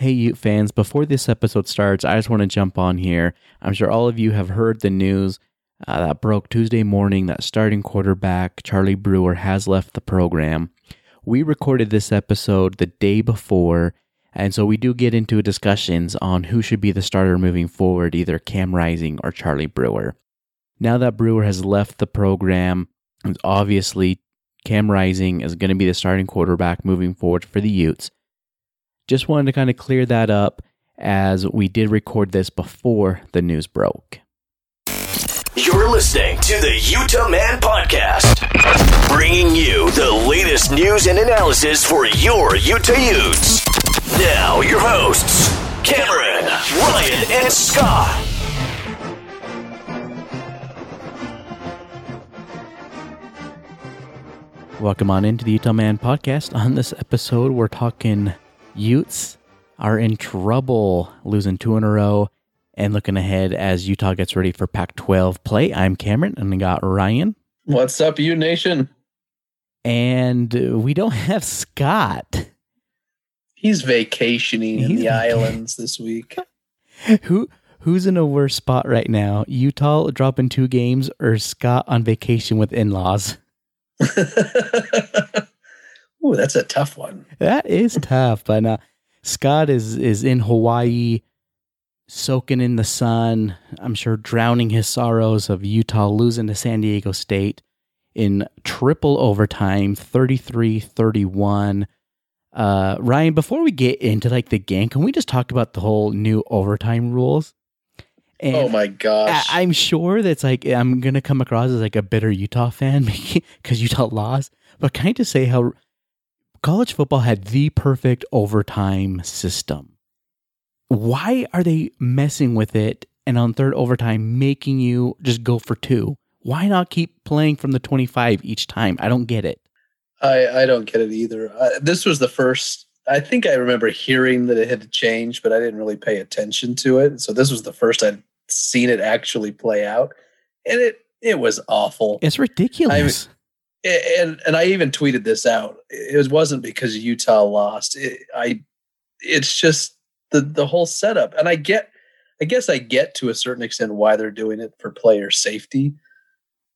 Hey, Ute fans, before this episode starts, I just want to jump on here. I'm sure all of you have heard the news uh, that broke Tuesday morning that starting quarterback Charlie Brewer has left the program. We recorded this episode the day before, and so we do get into discussions on who should be the starter moving forward, either Cam Rising or Charlie Brewer. Now that Brewer has left the program, obviously Cam Rising is going to be the starting quarterback moving forward for the Utes. Just wanted to kind of clear that up as we did record this before the news broke. You're listening to the Utah Man Podcast, bringing you the latest news and analysis for your Utah Utes. Now, your hosts, Cameron, Ryan, and Scott. Welcome on into the Utah Man Podcast. On this episode, we're talking Utes are in trouble, losing two in a row and looking ahead as Utah gets ready for Pac 12 play. I'm Cameron and I got Ryan. What's up, Ute nation? And we don't have Scott. He's vacationing He's in the vac- islands this week. Who who's in a worse spot right now? Utah dropping two games or Scott on vacation with in-laws? Ooh, that's a tough one. That is tough. But uh, Scott is is in Hawaii, soaking in the sun. I'm sure drowning his sorrows of Utah losing to San Diego State in triple overtime, 33-31. Uh, Ryan, before we get into like the game, can we just talk about the whole new overtime rules? And oh my gosh! I, am sure that's like I'm gonna come across as like a bitter Utah fan because Utah lost. But can I just say how college football had the perfect overtime system. Why are they messing with it and on third overtime making you just go for two? Why not keep playing from the 25 each time? I don't get it. I, I don't get it either. Uh, this was the first, I think I remember hearing that it had changed, but I didn't really pay attention to it. So this was the first I'd seen it actually play out. And it, it was awful. It's ridiculous. I and and I even tweeted this out. It wasn't because Utah lost. It, I it's just the the whole setup. And I get I guess I get to a certain extent why they're doing it for player safety,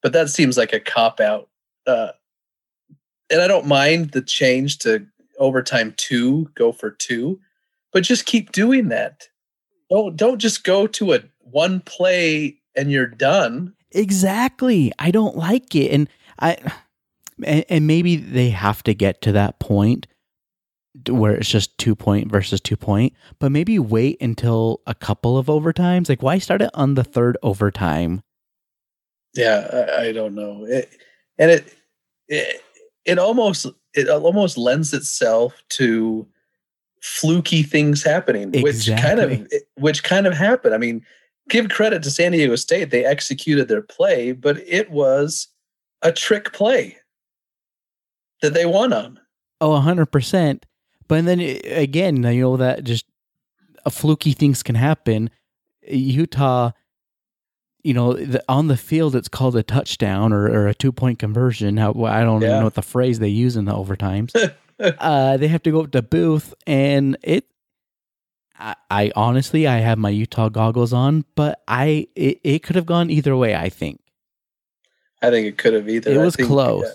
but that seems like a cop out. Uh, and I don't mind the change to overtime two, go for two, but just keep doing that. Don't don't just go to a one play and you're done. Exactly. I don't like it, and I and, and maybe they have to get to that point where it's just two point versus two point, but maybe wait until a couple of overtimes. Like, why start it on the third overtime? Yeah, I, I don't know. It, and it, it it almost it almost lends itself to fluky things happening, exactly. which kind of which kind of happened. I mean, give credit to San Diego State; they executed their play, but it was a trick play that they won on. Oh, 100%. But then again, you know, that just a fluky things can happen. Utah, you know, the, on the field, it's called a touchdown or, or a two point conversion. How, I don't yeah. know what the phrase they use in the overtimes. uh, they have to go up to Booth, and it. I, I honestly, I have my Utah goggles on, but I it, it could have gone either way. I think. I think it could have either. It was close. Uh,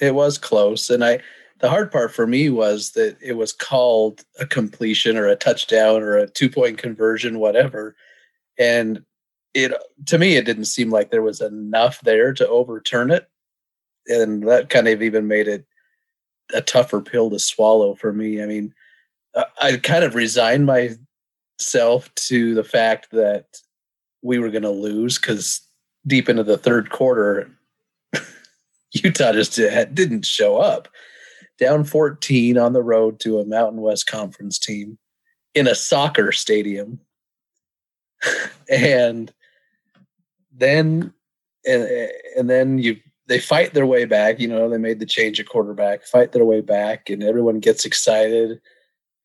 it was close, and I the hard part for me was that it was called a completion or a touchdown or a two point conversion, whatever, and it to me it didn't seem like there was enough there to overturn it, and that kind of even made it a tougher pill to swallow for me. I mean, I kind of resigned myself to the fact that we were going to lose because deep into the third quarter, Utah just didn't show up. Down 14 on the road to a Mountain West Conference team. in a soccer stadium. and then and, and then you they fight their way back. You know, they made the change of quarterback, fight their way back, and everyone gets excited.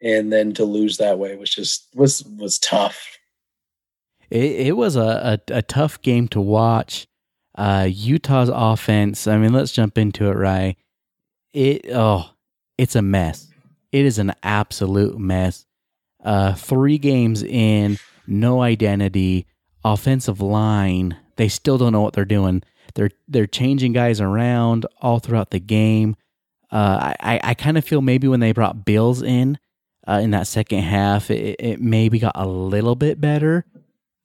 And then to lose that way was just was was tough. It, it was a, a, a tough game to watch. Uh, Utah's offense. I mean, let's jump into it, right? It oh, it's a mess. It is an absolute mess. Uh, three games in, no identity, offensive line. They still don't know what they're doing. They're they're changing guys around all throughout the game. Uh, I I kind of feel maybe when they brought Bills in uh, in that second half, it, it maybe got a little bit better.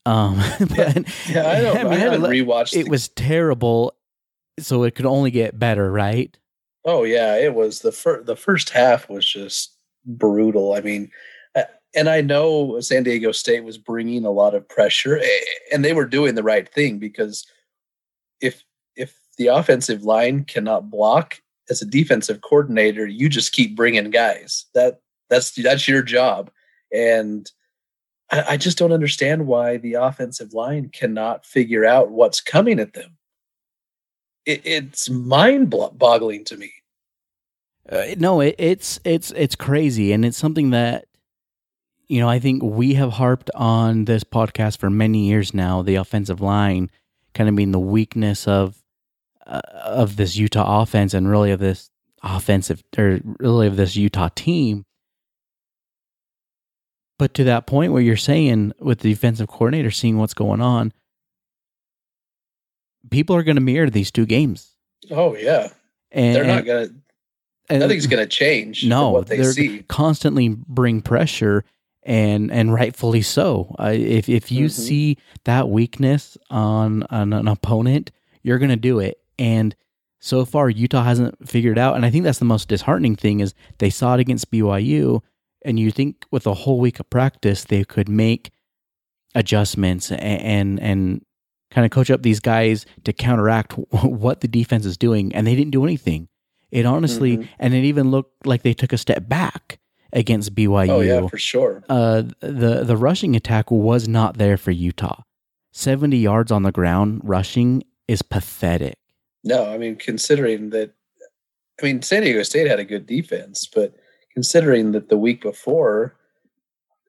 Um, but yeah, I don't. I, mean, I haven't rewatched. It the... was terrible, so it could only get better, right? Oh yeah, it was the first. The first half was just brutal. I mean, and I know San Diego State was bringing a lot of pressure, and they were doing the right thing because if if the offensive line cannot block as a defensive coordinator, you just keep bringing guys. That that's that's your job, and I, just don't understand why the offensive line cannot figure out what's coming at them. It, it's mind-boggling to me. Uh, no, it, it's it's it's crazy, and it's something that you know I think we have harped on this podcast for many years now. The offensive line kind of being the weakness of uh, of this Utah offense and really of this offensive or really of this Utah team. But to that point where you're saying with the defensive coordinator seeing what's going on, people are going to mirror these two games. Oh yeah, and they're not going to. Nothing's going to change. No, what they see. Constantly bring pressure, and and rightfully so. Uh, if if you mm-hmm. see that weakness on, on an opponent, you're going to do it. And so far, Utah hasn't figured out. And I think that's the most disheartening thing is they saw it against BYU, and you think with a whole week of practice they could make adjustments and and, and kind of coach up these guys to counteract what the defense is doing, and they didn't do anything. It honestly, mm-hmm. and it even looked like they took a step back against BYU. Oh yeah, for sure. Uh, the the rushing attack was not there for Utah. Seventy yards on the ground rushing is pathetic. No, I mean considering that, I mean San Diego State had a good defense, but considering that the week before,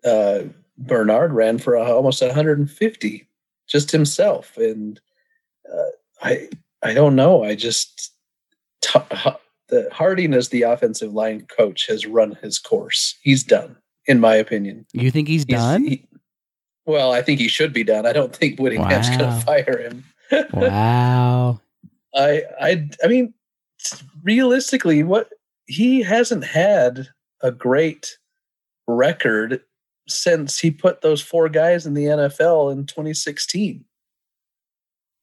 uh, Bernard ran for almost 150 just himself, and uh, I I don't know. I just t- the Harding as the offensive line coach has run his course. He's done, in my opinion. You think he's, he's done? He, well, I think he should be done. I don't think Whittingham's wow. going to fire him. wow. I I I mean, realistically, what he hasn't had a great record since he put those four guys in the NFL in 2016.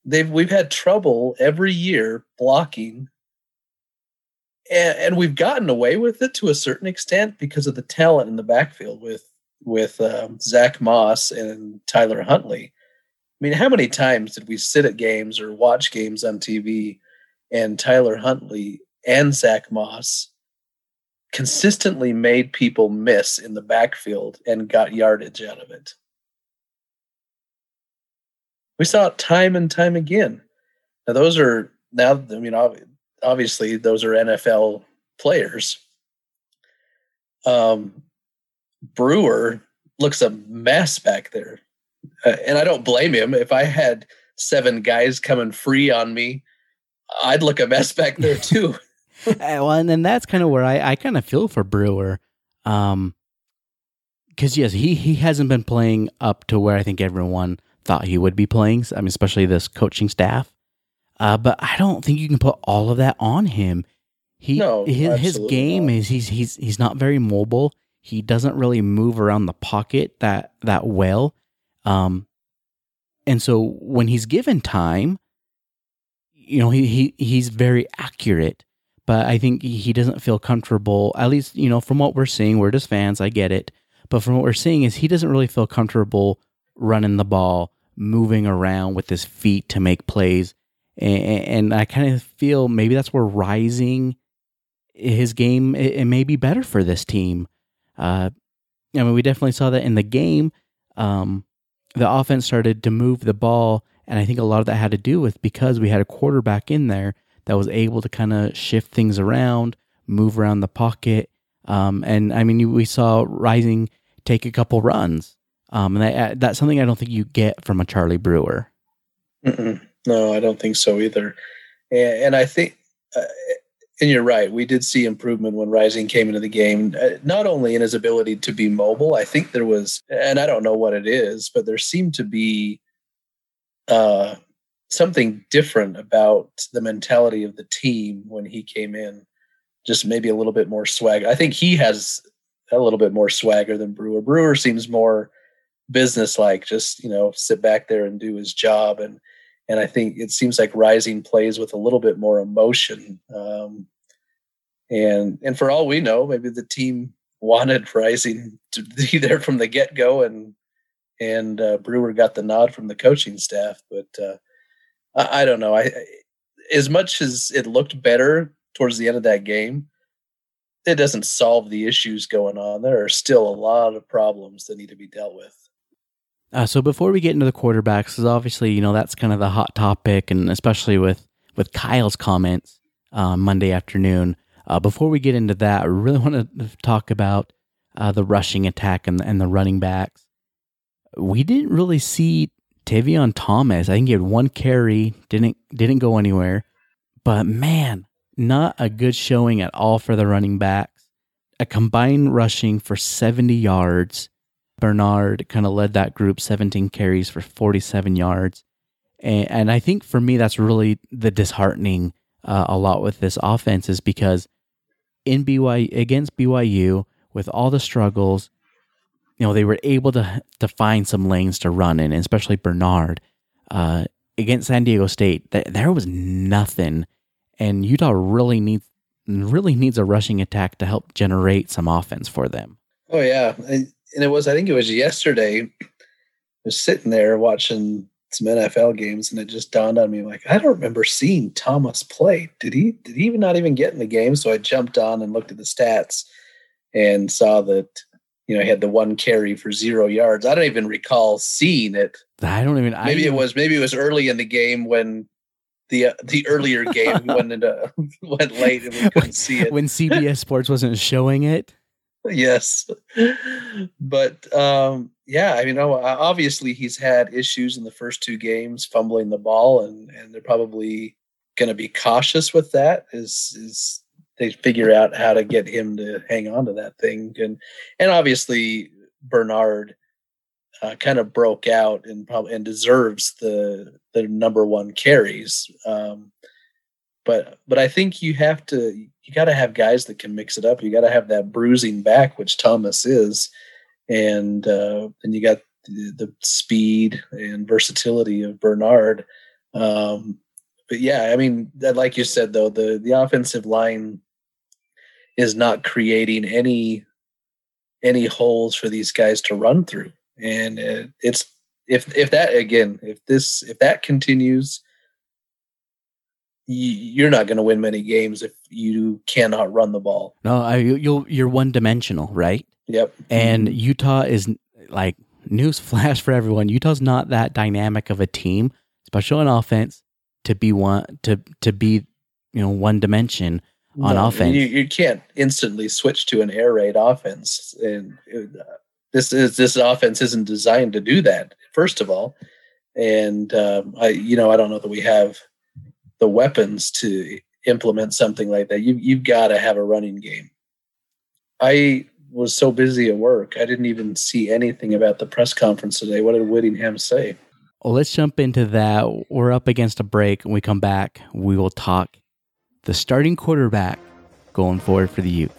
They've we've had trouble every year blocking and, and we've gotten away with it to a certain extent because of the talent in the backfield with with um, Zack Moss and Tyler Huntley. I mean, how many times did we sit at games or watch games on TV and Tyler Huntley and Zack Moss consistently made people miss in the backfield and got yardage out of it? We saw it time and time again. Now, those are now, I mean, obviously those are NFL players. Um, Brewer looks a mess back there, uh, and I don't blame him. If I had seven guys coming free on me, I'd look a mess back there too. well, and then that's kind of where I, I kind of feel for Brewer. Um, because yes, he he hasn't been playing up to where I think everyone thought he would be playing. I mean, especially this coaching staff. Uh, but I don't think you can put all of that on him. He no, his, his game not. is he's he's he's not very mobile. He doesn't really move around the pocket that that well. Um, and so when he's given time, you know, he, he he's very accurate. But I think he doesn't feel comfortable. At least you know from what we're seeing, we're just fans. I get it, but from what we're seeing is he doesn't really feel comfortable running the ball, moving around with his feet to make plays and, and I kind of feel maybe that's where Rising his game it, it, may be better for this team. Uh, I mean, we definitely saw that in the game. Um, the offense started to move the ball, and I think a lot of that had to do with because we had a quarterback in there that was able to kind of shift things around, move around the pocket. Um, and I mean, we saw Rising take a couple runs. Um, and that, that's something I don't think you get from a Charlie Brewer. Mm-mm. No, I don't think so either. And, and I think, uh, and you're right, we did see improvement when Rising came into the game, uh, not only in his ability to be mobile, I think there was, and I don't know what it is, but there seemed to be uh, something different about the mentality of the team when he came in. Just maybe a little bit more swag. I think he has a little bit more swagger than Brewer. Brewer seems more business-like, just you know, sit back there and do his job. And and I think it seems like Rising plays with a little bit more emotion. Um, and and for all we know, maybe the team wanted Rising to be there from the get-go, and and uh, Brewer got the nod from the coaching staff. But uh, I, I don't know. I as much as it looked better towards the end of that game, it doesn't solve the issues going on. There are still a lot of problems that need to be dealt with. Uh, so before we get into the quarterbacks, because obviously you know that's kind of the hot topic, and especially with with Kyle's comments uh, Monday afternoon. Uh, before we get into that, I really want to talk about uh, the rushing attack and and the running backs. We didn't really see Tavion Thomas. I think he had one carry, didn't didn't go anywhere. But man, not a good showing at all for the running backs. A combined rushing for 70 yards. Bernard kind of led that group, 17 carries for 47 yards. And, and I think for me, that's really the disheartening uh, a lot with this offense is because in BYU against BYU, with all the struggles, you know, they were able to to find some lanes to run in, especially Bernard. Uh, against San Diego State, th- there was nothing and Utah really needs really needs a rushing attack to help generate some offense for them. Oh yeah, and, and it was I think it was yesterday. I was sitting there watching some NFL games, and it just dawned on me like I don't remember seeing Thomas play. Did he? Did he even not even get in the game? So I jumped on and looked at the stats and saw that you know he had the one carry for zero yards. I don't even recall seeing it. I don't even. Maybe I, it was maybe it was early in the game when the uh, the earlier game went into went late and we couldn't see it when CBS Sports wasn't showing it. Yes, but um, yeah, I mean, obviously he's had issues in the first two games, fumbling the ball, and and they're probably going to be cautious with that. Is is they figure out how to get him to hang on to that thing, and and obviously Bernard uh, kind of broke out and probably and deserves the the number one carries. Um, but but I think you have to you got to have guys that can mix it up. You got to have that bruising back, which Thomas is, and uh, and you got the, the speed and versatility of Bernard. Um, but yeah, I mean, like you said though, the the offensive line is not creating any any holes for these guys to run through and it, it's if if that again if this if that continues you're not going to win many games if you cannot run the ball. No, I, you'll you're one dimensional, right? Yep. And mm-hmm. Utah is like news flash for everyone. Utah's not that dynamic of a team, especially on offense, to be one to to be you know one dimension on no, offense. You, you can't instantly switch to an air raid offense, and uh, this is this offense isn't designed to do that. First of all, and um, I, you know, I don't know that we have the weapons to implement something like that. You you've got to have a running game. I was so busy at work, I didn't even see anything about the press conference today. What did Whittingham say? Well, let's jump into that. We're up against a break. When we come back, we will talk the starting quarterback going forward for the Utes.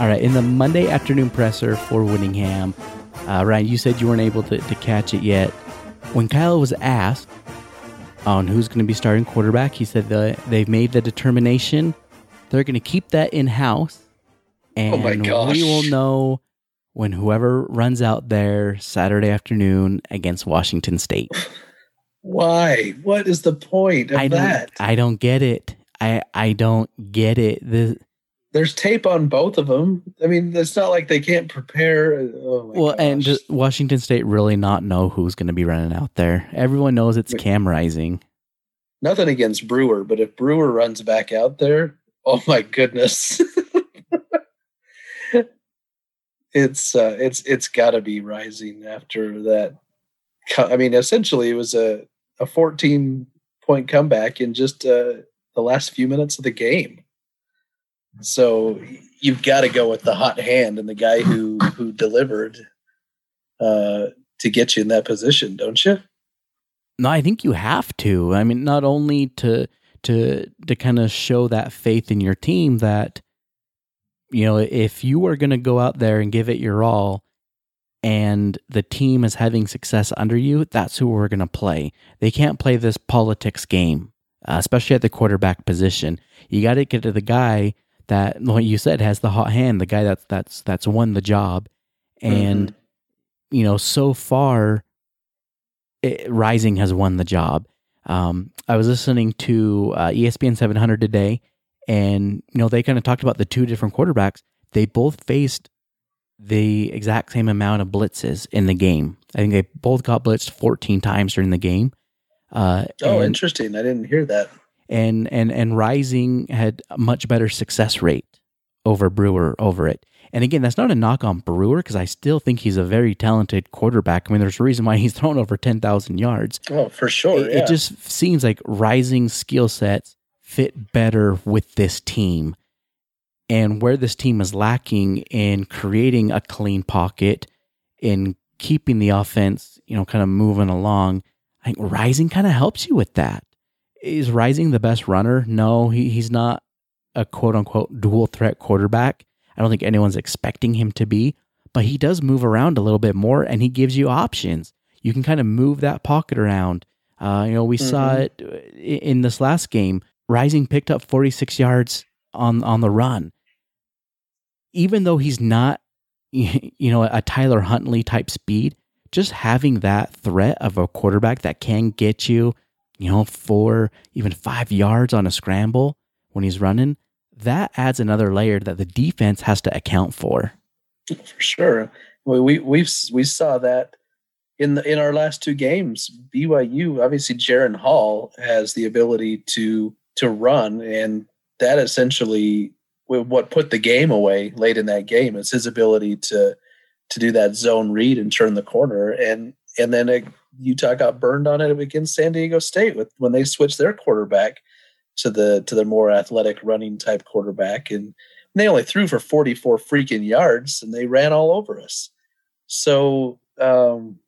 All right, in the Monday afternoon presser for Whittingham, uh, Ryan, you said you weren't able to, to catch it yet. When Kyle was asked on who's going to be starting quarterback, he said that they've made the determination they're going to keep that in house, and oh we will know when whoever runs out there Saturday afternoon against Washington State. Why? What is the point of I that? I don't get it. I I don't get it. The there's tape on both of them. I mean, it's not like they can't prepare. Oh well, gosh. and does Washington State really not know who's going to be running out there? Everyone knows it's Cam Rising. nothing against Brewer, but if Brewer runs back out there, oh my goodness. it's uh, it's it's got to be Rising after that. I mean, essentially, it was a a 14 point comeback in just uh, the last few minutes of the game. So you've got to go with the hot hand and the guy who who delivered uh, to get you in that position, don't you? No, I think you have to. I mean, not only to to to kind of show that faith in your team that you know if you are going to go out there and give it your all and the team is having success under you that's who we're going to play. They can't play this politics game uh, especially at the quarterback position. You got to get to the guy that what you said has the hot hand the guy that's that's that's won the job. And you know so far it, Rising has won the job. Um, I was listening to uh, ESPN 700 today, and you know they kind of talked about the two different quarterbacks. They both faced the exact same amount of blitzes in the game. I think they both got blitzed 14 times during the game. Uh, Oh, and, interesting. I didn't hear that. and and and Rising had a much better success rate over Brewer over it. And again, that's not a knock on Brewer because I still think he's a very talented quarterback. I mean, there's a reason why he's thrown over 10,000 yards. Oh, for sure. It, yeah. it just seems like Rising skill sets fit better with this team. And where this team is lacking in creating a clean pocket, in keeping the offense, you know, kind of moving along, I think Rising kind of helps you with that. Is Rising the best runner? No, he, he's not a quote unquote dual threat quarterback. I don't think anyone's expecting him to be, but he does move around a little bit more and he gives you options. You can kind of move that pocket around. Uh, you know, we saw Mhm. it in this last game. Rising picked up 46 yards on on the run. Even though he's not, you know, a Tyler Huntley type speed, just having that threat of a quarterback that can get you, you know, four, even five yards on a scramble when he's running, that adds another layer that the defense has to account for. for sure. We we we've we saw that in the in our last two games. BYU obviously Jaren Hall has the ability to to run, and that essentially what put the game away late in that game is his ability to to do that zone read and turn the corner, and and then it, Utah got burned on it against San Diego State with when they switched their quarterback to the to the more athletic running type quarterback and and they only threw for 44 freaking yards and they ran all over us. So, um,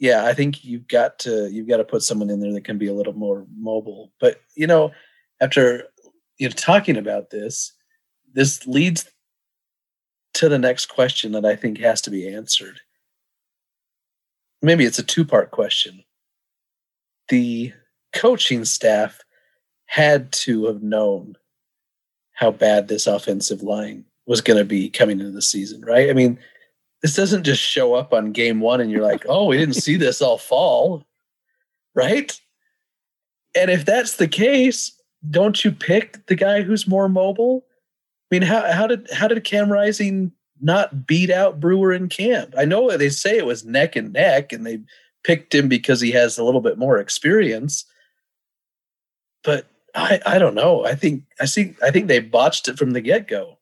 yeah, I think you've got to you've got to put someone in there that can be a little more mobile. But you know, after you know talking about this, this leads to the next question that I think has to be answered. Maybe it's a two-part question. The coaching staff had to have known how bad this offensive line was going to be coming into the season, right? I mean, this doesn't just show up on game one and you're like, oh, we didn't see this all fall, right? And if that's the case, don't you pick the guy who's more mobile? I mean, how how did how did Cam Rising not beat out Brewer in camp? I know they say it was neck and neck, and they picked him because he has a little bit more experience, but I, I don't know. I think I see. I think they botched it from the get go.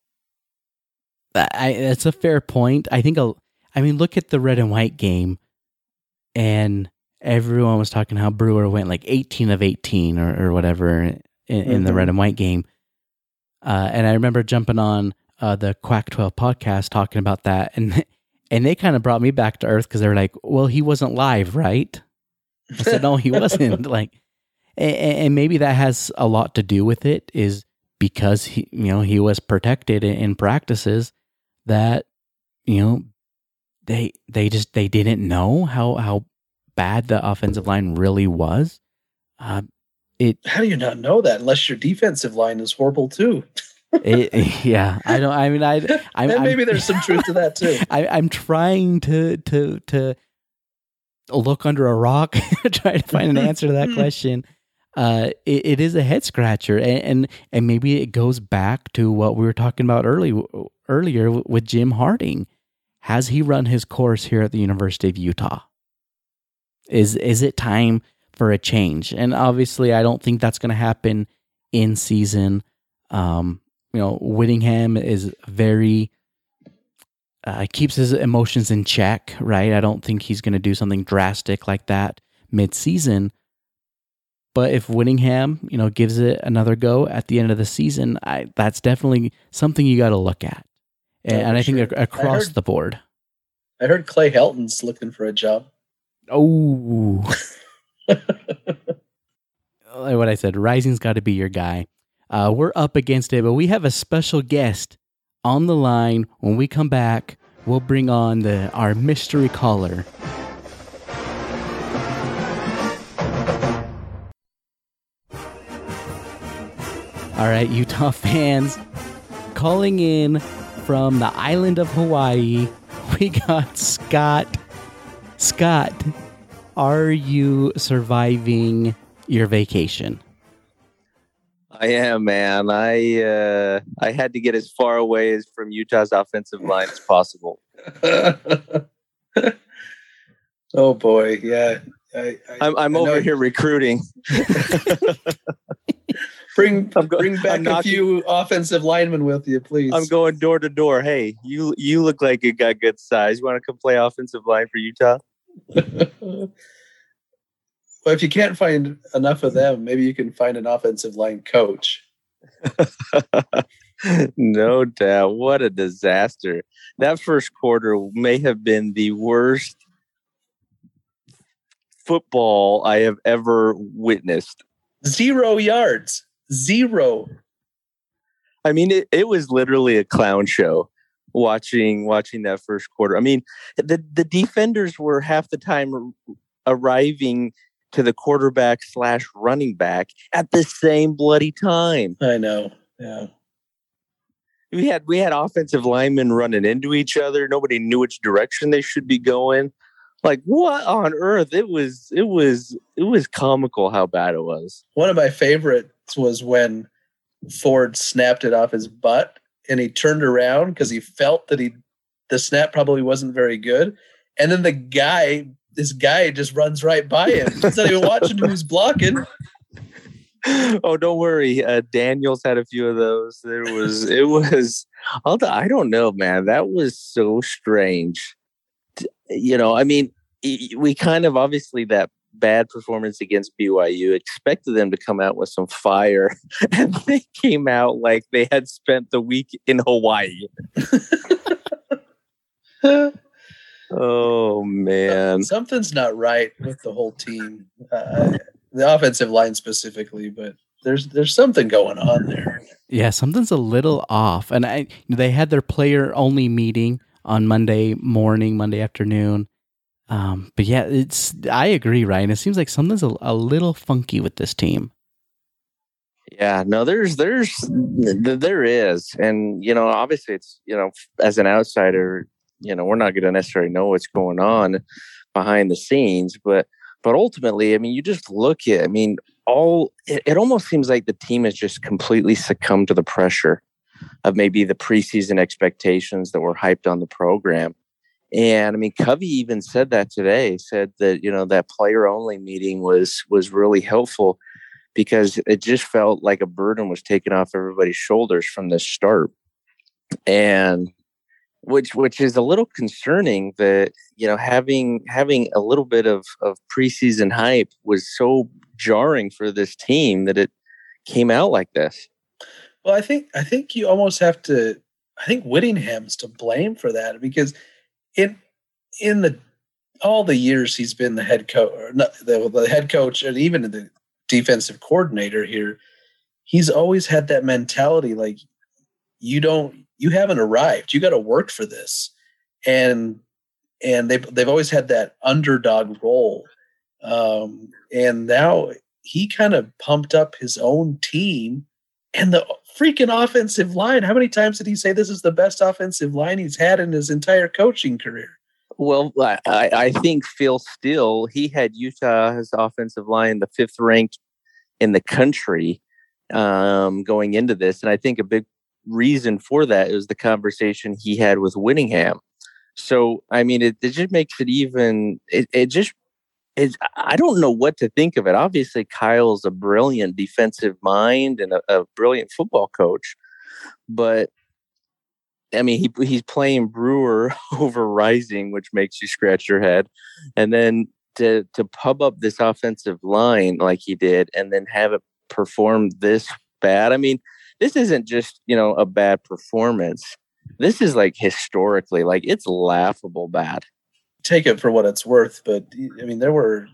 I, that's a fair point. I think, a, I mean, look at the red and white game, and everyone was talking how Brewer went like 18 of 18 or, or whatever in, in the Mhm. red and white game. Uh, and I remember jumping on uh, the Quack 12 podcast talking about that, and and they kind of brought me back to earth because they were like, "Well, he wasn't live, right?" I said, "No, he wasn't." like, and, and maybe that has a lot to do with it, is because he, you know, he was protected in, in practices that, you know, they they just they didn't know how how bad the offensive line really was. Uh, it, How do you not know that unless your defensive line is horrible too? it, yeah, I don't. I mean, I, I'm, and maybe I'm- there's some truth to that too. I, I'm trying to to to look under a rock, try to find an answer to that question. uh, it, it is a head scratcher, and, and and maybe it goes back to what we were talking about early earlier with Jim Harding. Has he run his course here at the University of Utah? Is is it time for a change? And obviously, I don't think that's going to happen in season. Um, you know, Whittingham is very uh, keeps his emotions in check, right? I don't think he's going to do something drastic like that mid-season. But if Whittingham, you know, gives it another go at the end of the season, I, that's definitely something you got to look at. And, and I sure. think across heard, the board. I heard Clay Helton's looking for a job. Oh. what I said, Rising's got to be your guy. Uh, we're up against it, but we have a special guest on the line. When we come back, we'll bring on the our mystery caller. All right, Utah fans, calling in from the island of Hawaii, we got Scott. Scott, are you surviving your vacation? I am, man. I uh, I had to get as far away as from Utah's offensive line as possible. oh boy, yeah. I, am I'm, I'm over here recruiting. bring go- bring back a few offensive linemen with you, please. I'm going door to door. Hey, you you look like you got good size. You want to come play offensive line for Utah? Well, if you can't find enough of them, maybe you can find an offensive line coach. no doubt. What a disaster. That first quarter may have been the worst football I have ever witnessed. Zero yards. Zero. I mean, it, it was literally a clown show watching watching that first quarter. I mean, the the defenders were half the time arriving to the quarterback slash running back at the same bloody time. I know. Yeah. We had we had offensive linemen running into each other. Nobody knew which direction they should be going. Like what on earth? It was it was it was comical how bad it was. One of my favorites was when Ford snapped it off his butt and he turned around because he felt that he the snap probably wasn't very good. And then the guy this guy just runs right by him. He's not even watching who's blocking. Oh, don't worry. Uh, Daniels had a few of those. There was, it was, although I don't know, man. That was so strange. You know, I mean, we kind of obviously that bad performance against BYU expected them to come out with some fire, and they came out like they had spent the week in Hawaii. Oh man, something's not right with the whole team, uh, the offensive line specifically. But there's there's something going on there. Yeah, something's a little off. And I they had their player only meeting on Monday morning, Monday afternoon. Um, but yeah, it's I agree, Ryan. It seems like something's a, a little funky with this team. Yeah, no, there's there's there is, and you know, obviously, it's you know, as an outsider, you know we're not going to necessarily know what's going on behind the scenes but but ultimately i mean you just look at i mean all it, it almost seems like the team has just completely succumbed to the pressure of maybe the preseason expectations that were hyped on the program and i mean Covey even said that today said that you know that player only meeting was was really helpful because it just felt like a burden was taken off everybody's shoulders from the start and which which is a little concerning that you know having having a little bit of of preseason hype was so jarring for this team that it came out like this. Well, I think I think you almost have to. I think Whittingham's to blame for that because in in the all the years he's been the head coach, the, the head coach, and even the defensive coordinator here, he's always had that mentality like you don't you haven't arrived. You got to work for this. And and they've they've always had that underdog role. Um, and now he kind of pumped up his own team and the freaking offensive line. How many times did he say this is the best offensive line he's had in his entire coaching career? Well, I, I think Phil Steele, he had Utah's offensive line the fifth ranked in the country um, going into this. And I think a big reason for that is the conversation he had with Whittingham. So, I mean, it, it just makes it even, it, it just, is I don't know what to think of it. Obviously, Kyle's a brilliant defensive mind and a, a brilliant football coach, but I mean, he he's playing Brewer over Rising, which makes you scratch your head, and then to to pub up this offensive line like he did, and then have it perform this bad. I mean, this isn't just you know a bad performance. This is like historically, like it's laughable bad. Take it for what it's worth, but I mean, there were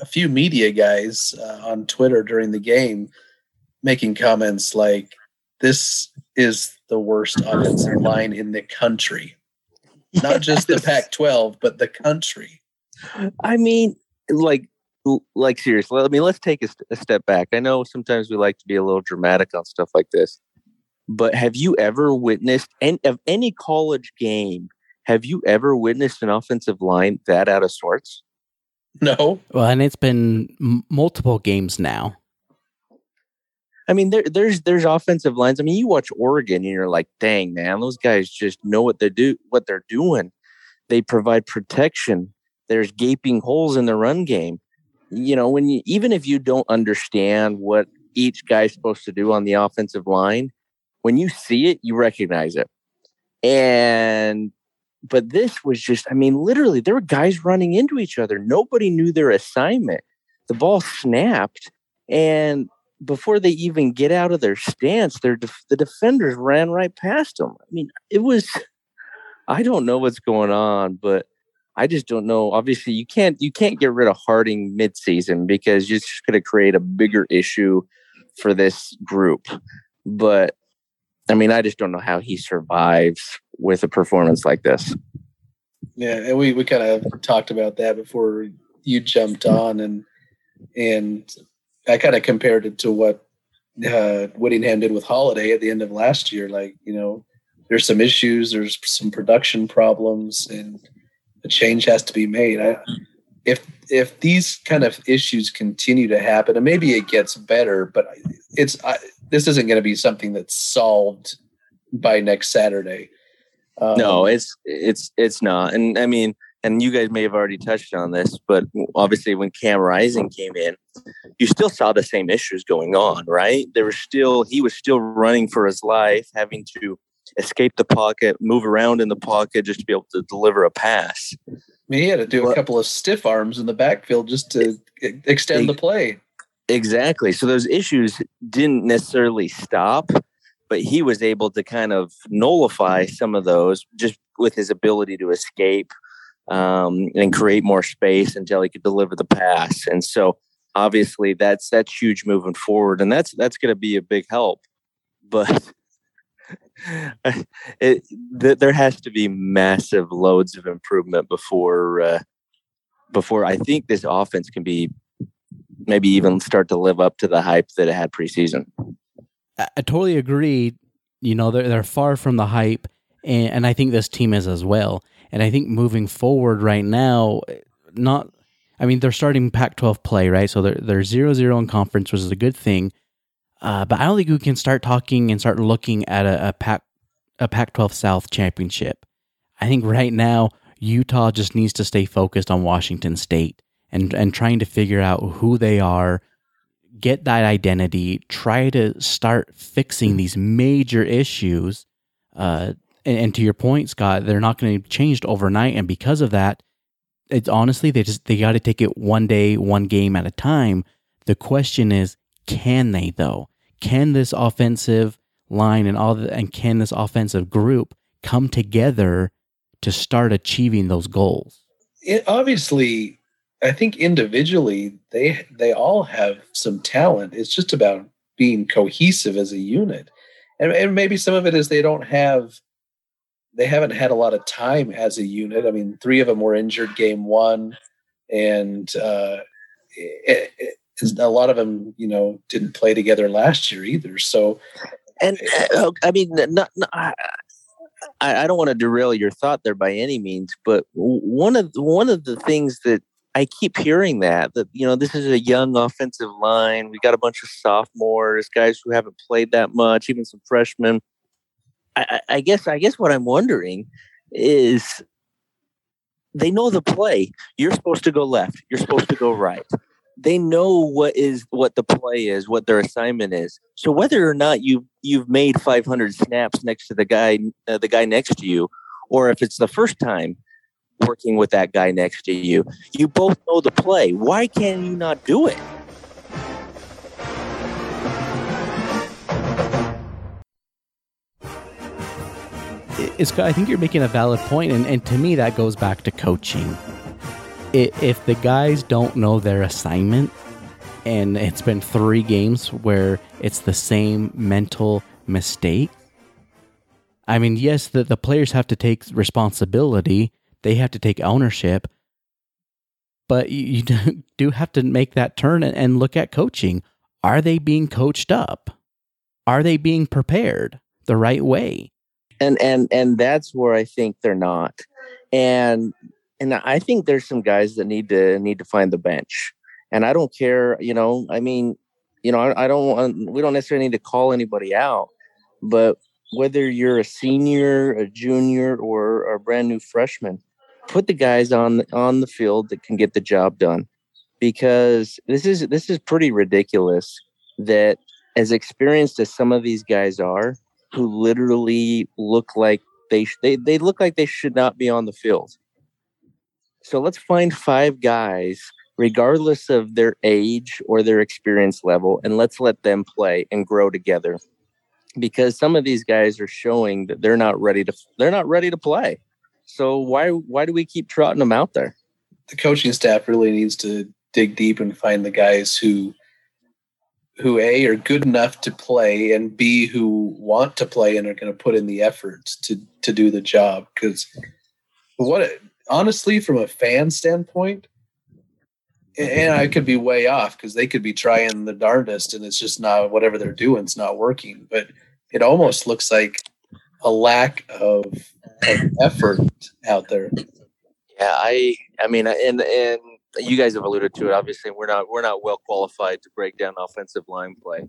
a few media guys uh, on Twitter during the game making comments like, "This is the worst offensive line in the country." Not just the Pac-12, but the country. I mean, like like seriously i mean let's take a, a, step back i know sometimes we like to be a little dramatic on stuff like this but have you ever witnessed any of any college game have you ever witnessed an offensive line that out of sorts? No. Well and it's been m- multiple games now. I mean there, there's there's offensive lines. I mean you watch oregon and you're like dang man those guys just know what they do what they're doing. They provide protection. There's gaping holes in the run game. You know, when you even if you don't understand what each guy's supposed to do on the offensive line, when you see it, you recognize it. And but this was just, I mean, literally, there were guys running into each other. Nobody knew their assignment. The ball snapped, and before they even get out of their stance, their def- the defenders ran right past them. I mean, it was. I don't know what's going on, but I just don't know. Obviously, you can't you can't get rid of Harding midseason because you're just going to create a bigger issue for this group. But I mean, I just don't know how he survives with a performance like this. Yeah, and we we kind of talked about that before you jumped on, and and I kind of compared it to what uh, Whittingham did with Holiday at the end of last year. Like, you know, there's some issues, there's some production problems, and a change has to be made. I, if if these kind of issues continue to happen, and maybe it gets better, but it's I, this isn't going to be something that's solved by next Saturday. Um, no, it's it's it's not, and I mean, and you guys may have already touched on this, but obviously when Cam Rising came in, you still saw the same issues going on, right? There was still he was still running for his life, having to escape the pocket, move around in the pocket just to be able to deliver a pass. I mean, he had to do a couple of stiff arms in the backfield just to extend the play. Exactly. So those issues didn't necessarily stop, but he was able to kind of nullify some of those just with his ability to escape um, and create more space until he could deliver the pass. And so obviously that's that's huge moving forward, and that's that's going to be a big help. But it, th- there has to be massive loads of improvement before uh, before I think this offense can be maybe even start to live up to the hype that it had preseason. I, totally agree. You know, they're, they're far from the hype, and, and I think this team is as well. And I think moving forward right now, not, I mean, they're starting Pac 12 play, right? So they're, they're 0 0 in conference, which is a good thing. Uh, but I don't think we can start talking and start looking at a, a Pac a Pac-12 South championship. I think right now Utah just needs to stay focused on Washington State and and trying to figure out who they are, get that identity, try to start fixing these major issues. Uh, and, and to your point, Scott, they're not going to be changed overnight, and because of that, it's honestly they just they got to take it one day, one game at a time. The question is, can they though? can this offensive line and all the, and can this offensive group come together to start achieving those goals? It, obviously, I think individually they they all have some talent. It's just about being cohesive as a unit, and, and maybe some of it is they don't have they haven't had a lot of time as a unit. I mean, three of them were injured game one, and uh, it, it, a lot of them, you know, didn't play together last year either. So, and uh, I mean, not, not I, I don't want to derail your thought there by any means, but one of one of the things that I keep hearing that that you know this is a young offensive line. We got a bunch of sophomores, guys who haven't played that much, even some freshmen. I, I guess I guess what I'm wondering is they know the play. You're supposed to go left. You're supposed to go right. They know what is what the play is, what their assignment is. So whether or not you you've made 500 snaps next to the guy uh, the guy next to you, or if it's the first time working with that guy next to you. You both know the play. Why can you not do it? It's, I think you're making a valid point, and, and to me, that goes back to coaching. if the guys don't know their assignment, and it's been three games where it's the same mental mistake, I mean, yes, the, the players have to take responsibility, they have to take ownership. But you, do have to make that turn and look at coaching. Are they being coached up? Are they being prepared the right way? And and and that's where I think they're not. And and I think there's some guys that need to need to find the bench. And I don't care, you know, I mean, you know, I, I don't want we don't necessarily need to call anybody out, but whether you're a senior, a junior, or a brand new freshman, put the guys on on the field that can get the job done because this is this is pretty ridiculous that as experienced as some of these guys are who literally look like they they they look like they should not be on the field. So let's find five guys regardless of their age or their experience level and let's let them play and grow together because some of these guys are showing that they're not ready to they're not ready to play so why why do we keep trotting them out there? The coaching staff really needs to dig deep and find the guys who who a are good enough to play and b who want to play and are going to put in the effort to to do the job because what honestly from a fan standpoint and I could be way off because they could be trying the darndest and it's just not whatever they're doing it's not working but it almost looks like a lack of effort out there. Yeah, I I mean and and you guys have alluded to it. Obviously, we're not we're not well qualified to break down offensive line play,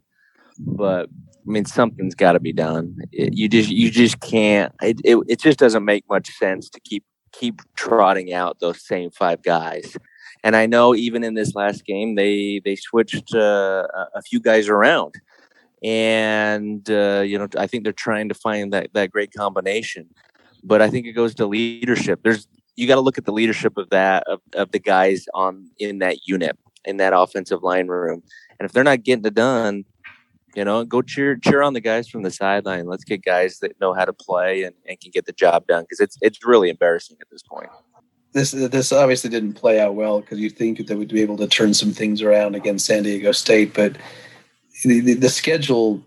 but I mean something's got to be done. It, you just you just can't. It, it it just doesn't make much sense to keep keep trotting out those same five guys. And I know even in this last game, they they switched uh, a few guys around, and uh, you know I think they're trying to find that that great combination but I think it goes to leadership. There's you got to look at the leadership of that of, of the guys on in that unit in that offensive line room, and if they're not getting it done, you know, go cheer cheer on the guys from the sideline. Let's get guys that know how to play and, and can get the job done because it's it's really embarrassing at this point. This this obviously didn't play out well because you think that we'd be able to turn some things around against San Diego State, but the, the, the schedule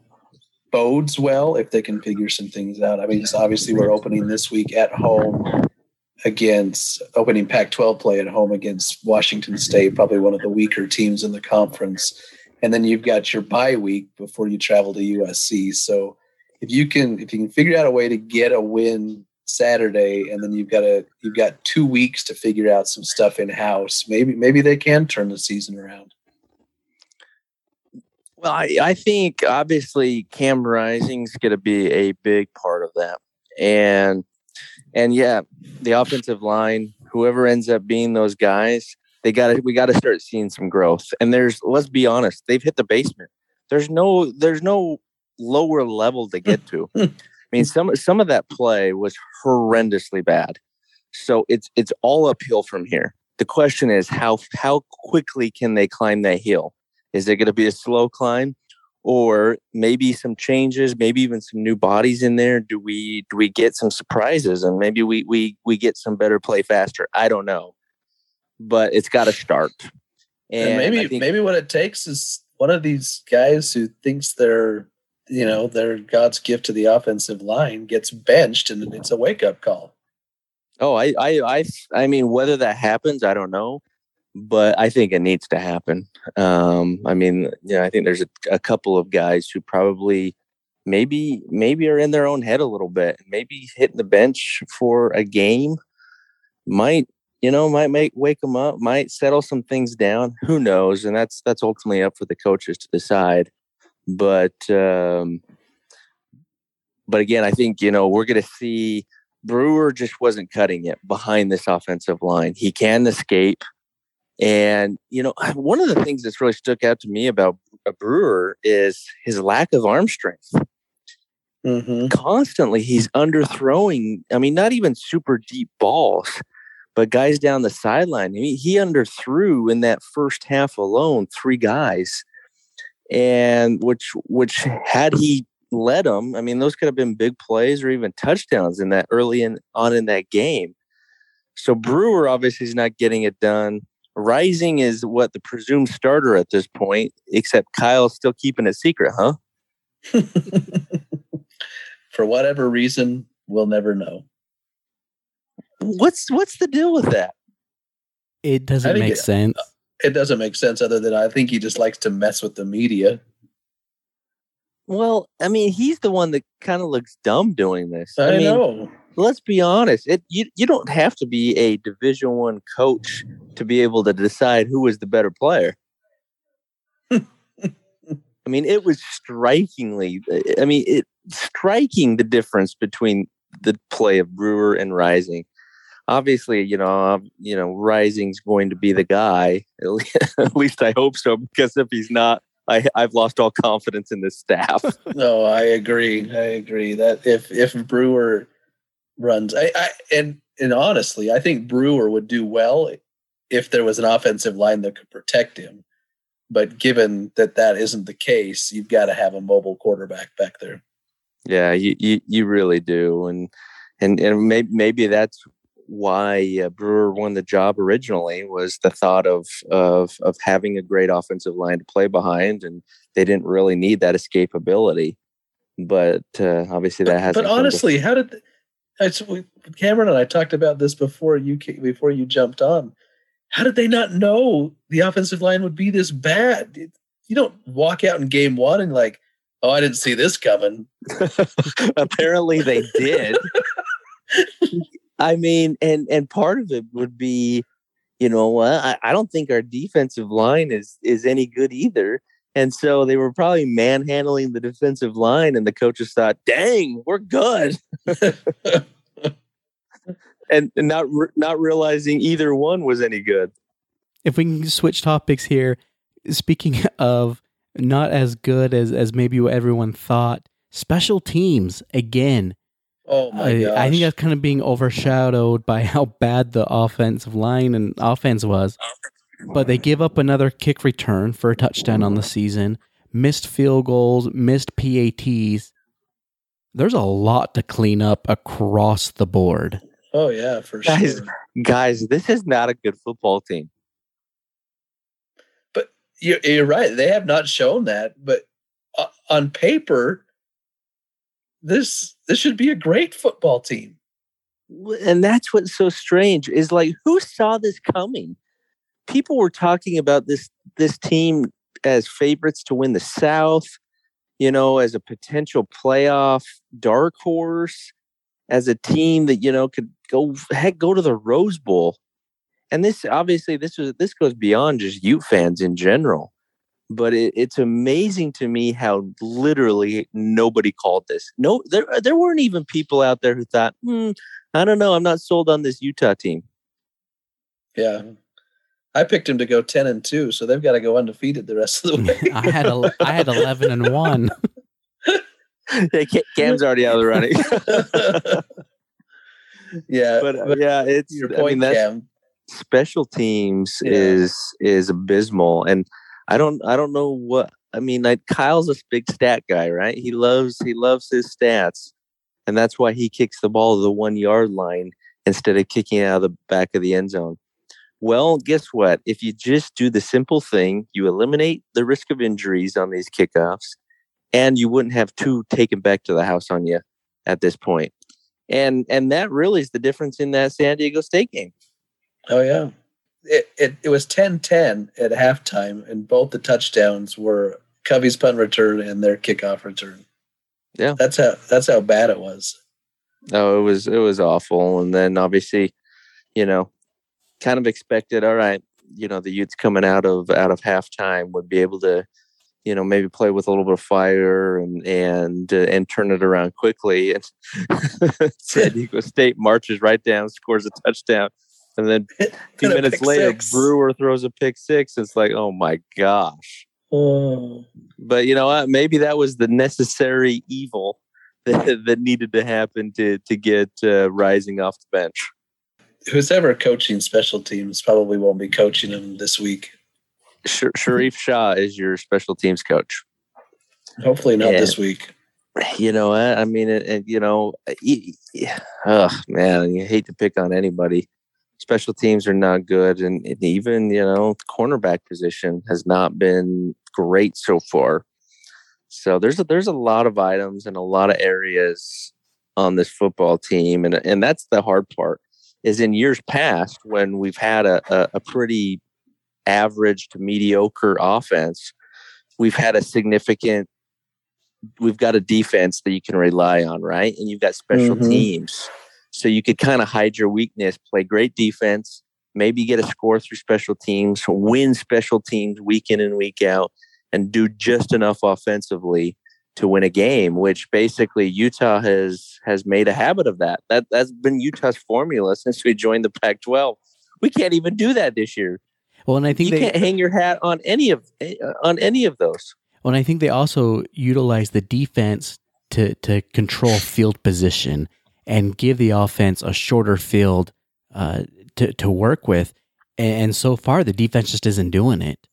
bodes well if they can figure some things out. I mean, obviously we're opening this week at home against opening Pac-12 play at home against Washington State, probably one of the weaker teams in the conference. And then you've got your bye week before you travel to USC. So if you can if you can figure out a way to get a win Saturday and then you've got a you've got 2 weeks to figure out some stuff in house, maybe maybe they can turn the season around. Well, I, I think obviously Cam Rising is going to be a big part of that, and and yeah, the offensive line, whoever ends up being those guys, they got to we got to start seeing some growth. And there's let's be honest, they've hit the basement. There's no there's no lower level to get to. I mean, some some of that play was horrendously bad. So it's it's all uphill from here. The question is how how quickly can they climb that hill? Is it going to be a slow climb? Or maybe some changes, maybe even some new bodies in there. Do we do we get some surprises and maybe we we we get some better play faster? I don't know, but it's got to start. And, and maybe think, maybe what it takes is one of these guys who thinks they're you know they're God's gift to the offensive line gets benched and it's a wake up call. Oh, I, I, I, I mean, whether that happens, I don't know but I think it needs to happen. Um, I mean, yeah, I think there's a, a, couple of guys who probably maybe maybe are in their own head a little bit. Maybe hitting the bench for a game might you know, might make wake them up, might settle some things down. Who knows? And that's that's ultimately up for the coaches to decide. But um, but again, I think you know we're going to see Brewer just wasn't cutting it behind this offensive line. He can escape, and you know one of the things that's really stuck out to me about a Brewer is his lack of arm strength. Mm-hmm. Constantly, he's underthrowing. I mean, not even super deep balls but guys down the sideline, I he, he underthrew in that first half alone three guys, and which which had he led them, I mean, those could have been big plays or even touchdowns in that early in, on in that game. So Brewer obviously is not getting it done. Rising is what the presumed starter at this point, except Kyle's still keeping it secret, huh? For whatever reason, we'll never know what's what's the deal with that? It doesn't make it, sense. Uh, it doesn't make sense other than I think he just likes to mess with the media. Well, I mean, he's the one that kind of looks dumb doing this. I, I mean, know. Let's be honest. It you you don't have to be a Division One coach to be able to decide who was the better player. I mean, it was strikingly. I mean, it striking the difference between the play of Brewer and Rising obviously, you know, um, you know, Rising's going to be the guy. At least I hope so, because if he's not, I, I've lost all confidence in this staff. no, I agree. I agree that if if Brewer runs, I, I and and honestly, I think Brewer would do well if there was an offensive line that could protect him. But given that that isn't the case, you've got to have a mobile quarterback back there. Yeah, you you, you really do, and and and maybe maybe that's why uh, Brewer won the job originally was the thought of of of having a great offensive line to play behind, and they didn't really need that escapability. But uh, obviously, that has. But honestly, how did I, Cameron and I talked about this before you before you jumped on? How did they not know the offensive line would be this bad? You don't walk out in game one and like, oh, I didn't see this coming. Apparently, they did. I mean, and and part of it would be, you know, I, I don't think our defensive line is is any good either. And so they were probably manhandling the defensive line, and the coaches thought, "Dang, we're good," and, and not re- not realizing either one was any good. If we can switch topics here, speaking of not as good as as maybe what everyone thought, special teams again Oh my I. I think that's kind of being overshadowed by how bad the offensive line and offense was. But they give up another kick return for a touchdown on the season, missed field goals, missed PATs. There's a lot to clean up across the board. Oh yeah, for guys, sure. Guys, this is not a good football team. But you're, you're right. They have not shown that. But on paper, this this should be a great football team. And that's what's so strange is like who saw this coming? People were talking about this this team as favorites to win the South, you know, as a potential playoff dark horse, as a team that you know could go heck go to the Rose Bowl. And this obviously this was this goes beyond just Ute fans in general but it, it's amazing to me how literally nobody called this. No, there there weren't even people out there who thought, hmm, I don't know, I'm not sold on this Utah team. Yeah, I picked him to go ten and two, so they've got to go undefeated the rest of the way. I had a, I had eleven and one. yeah, Cam's already out of the running. yeah, but, uh, yeah, it's your point, I mean, Cam. Special teams yeah. is is abysmal, and I don't I don't know what I mean. Like Kyle's a big stat guy, right? He loves he loves his stats, and that's why he kicks the ball to the one yard line instead of kicking it out of the back of the end zone. Well, guess what? If you just do the simple thing, you eliminate the risk of injuries on these kickoffs, and you wouldn't have two taken back to the house on you at this point. And and that really is the difference in that San Diego State game. Oh yeah it, it, it was 10-10 at halftime, and both the touchdowns were Covey's punt return and their kickoff return. Yeah, that's how that's how bad it was. No, oh, it was it was awful, and then obviously, you know, kind of expected, all right, you know, the Utes coming out of out of halftime would be able to, you know, maybe play with a little bit of fire and and uh, and turn it around quickly. And San Diego State marches right down, scores a touchdown, and then few minutes later, six. Brewer throws a pick six. It's like, oh my gosh. Oh. But you know what? Maybe that was the necessary evil that, that needed to happen to to get uh, Rising off the bench. Who's ever coaching special teams probably won't be coaching them this week. Sharrieff Shah is your special teams coach. Hopefully not and, this week. You know, I mean, and you know, oh man, you hate to pick on anybody. Special teams are not good, and, and even you know, cornerback position has not been great so far. So there's a, there's a lot of items and a lot of areas on this football team, and and that's the hard part. Is in years past when we've had a, a, a pretty average to mediocre offense, we've had a significant. We've got a defense that you can rely on, right? And you've got special mm-hmm. teams, so you could kind of hide your weakness, play great defense, maybe get a score through special teams, win special teams week in and week out, and do just enough offensively to win a game, which basically Utah has has made a habit of that. That that's been Utah's formula since we joined the Pac-12. We can't even do that this year. Well, and I think you they can't hang your hat on any of eh, on any of those. Well, and I think they also utilize the defense to to control field position and give the offense a shorter field uh, to to work with. And so far, the defense just isn't doing it.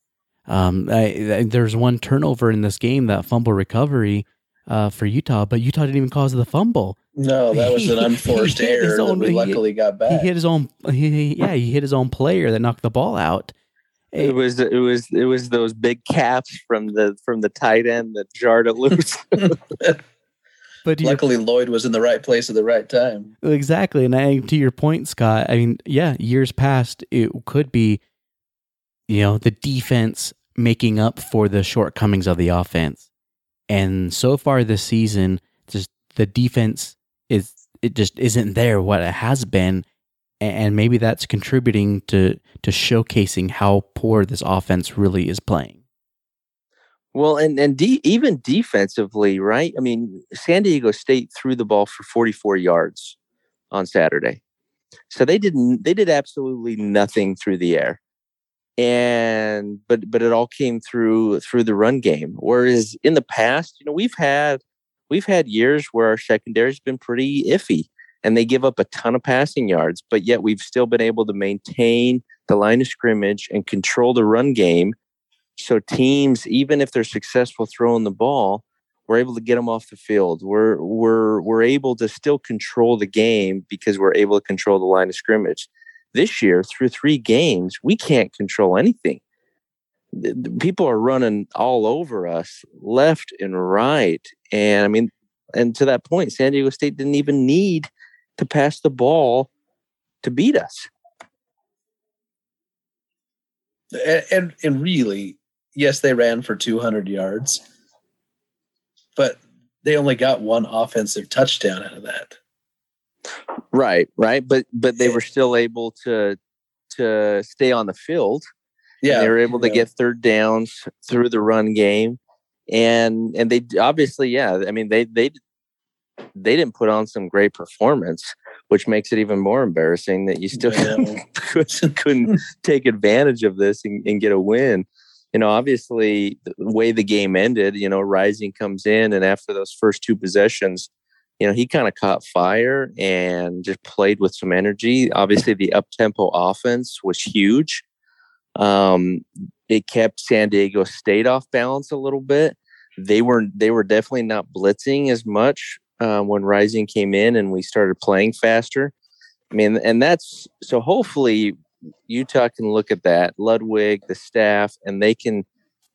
Um, I, I, there's one turnover in this game, that fumble recovery uh, for Utah, but Utah didn't even cause the fumble. No, that was an unforced error own, that we luckily got back. He hit his own. He, yeah, he hit his own player that knocked the ball out. It was it was it was those big caps from the from the tight end that jarred it loose. but luckily, Lloyd was in the right place at the right time. Exactly, and I, to your point, Scott. I mean, yeah, years past, it could be you know, the defense making up for the shortcomings of the offense. And so far this season, just the defense is it just isn't there what it has been. And maybe that's contributing to to showcasing how poor this offense really is playing. Well, and and de- even defensively, right? I mean, San Diego State threw the ball for 44 yards on Saturday, so they didn't. They did absolutely nothing through the air and but but it all came through through the run game whereas in the past you know we've had we've had years where our secondary's been pretty iffy and they give up a ton of passing yards but yet we've still been able to maintain the line of scrimmage and control the run game so teams even if they're successful throwing the ball we're able to get them off the field we're we're we're able to still control the game because we're able to control the line of scrimmage this year, through three games, we can't control anything. People are running all over us, left and right. And I mean, and to that point, San Diego State didn't even need to pass the ball to beat us. And, and, and really, yes, they ran for 200 yards, but they only got one offensive touchdown out of that. Right, right, but but they were still able to to stay on the field. Yeah, they were able to yeah. get third downs through the run game, and and they obviously, yeah, I mean they they they didn't put on some great performance, which makes it even more embarrassing that you still yeah. couldn't, take advantage of this and, and, get a win. You know, obviously, the way the game ended, you know, Rising comes in, and after those first two possessions, you know, he kind of caught fire and just played with some energy. Obviously, the up tempo offense was huge. Um, it kept San Diego State off balance a little bit. They were they were definitely not blitzing as much uh, when Rising came in and we started playing faster. I mean, and that's so. Hopefully, Utah can look at that Ludwig, the staff, and they can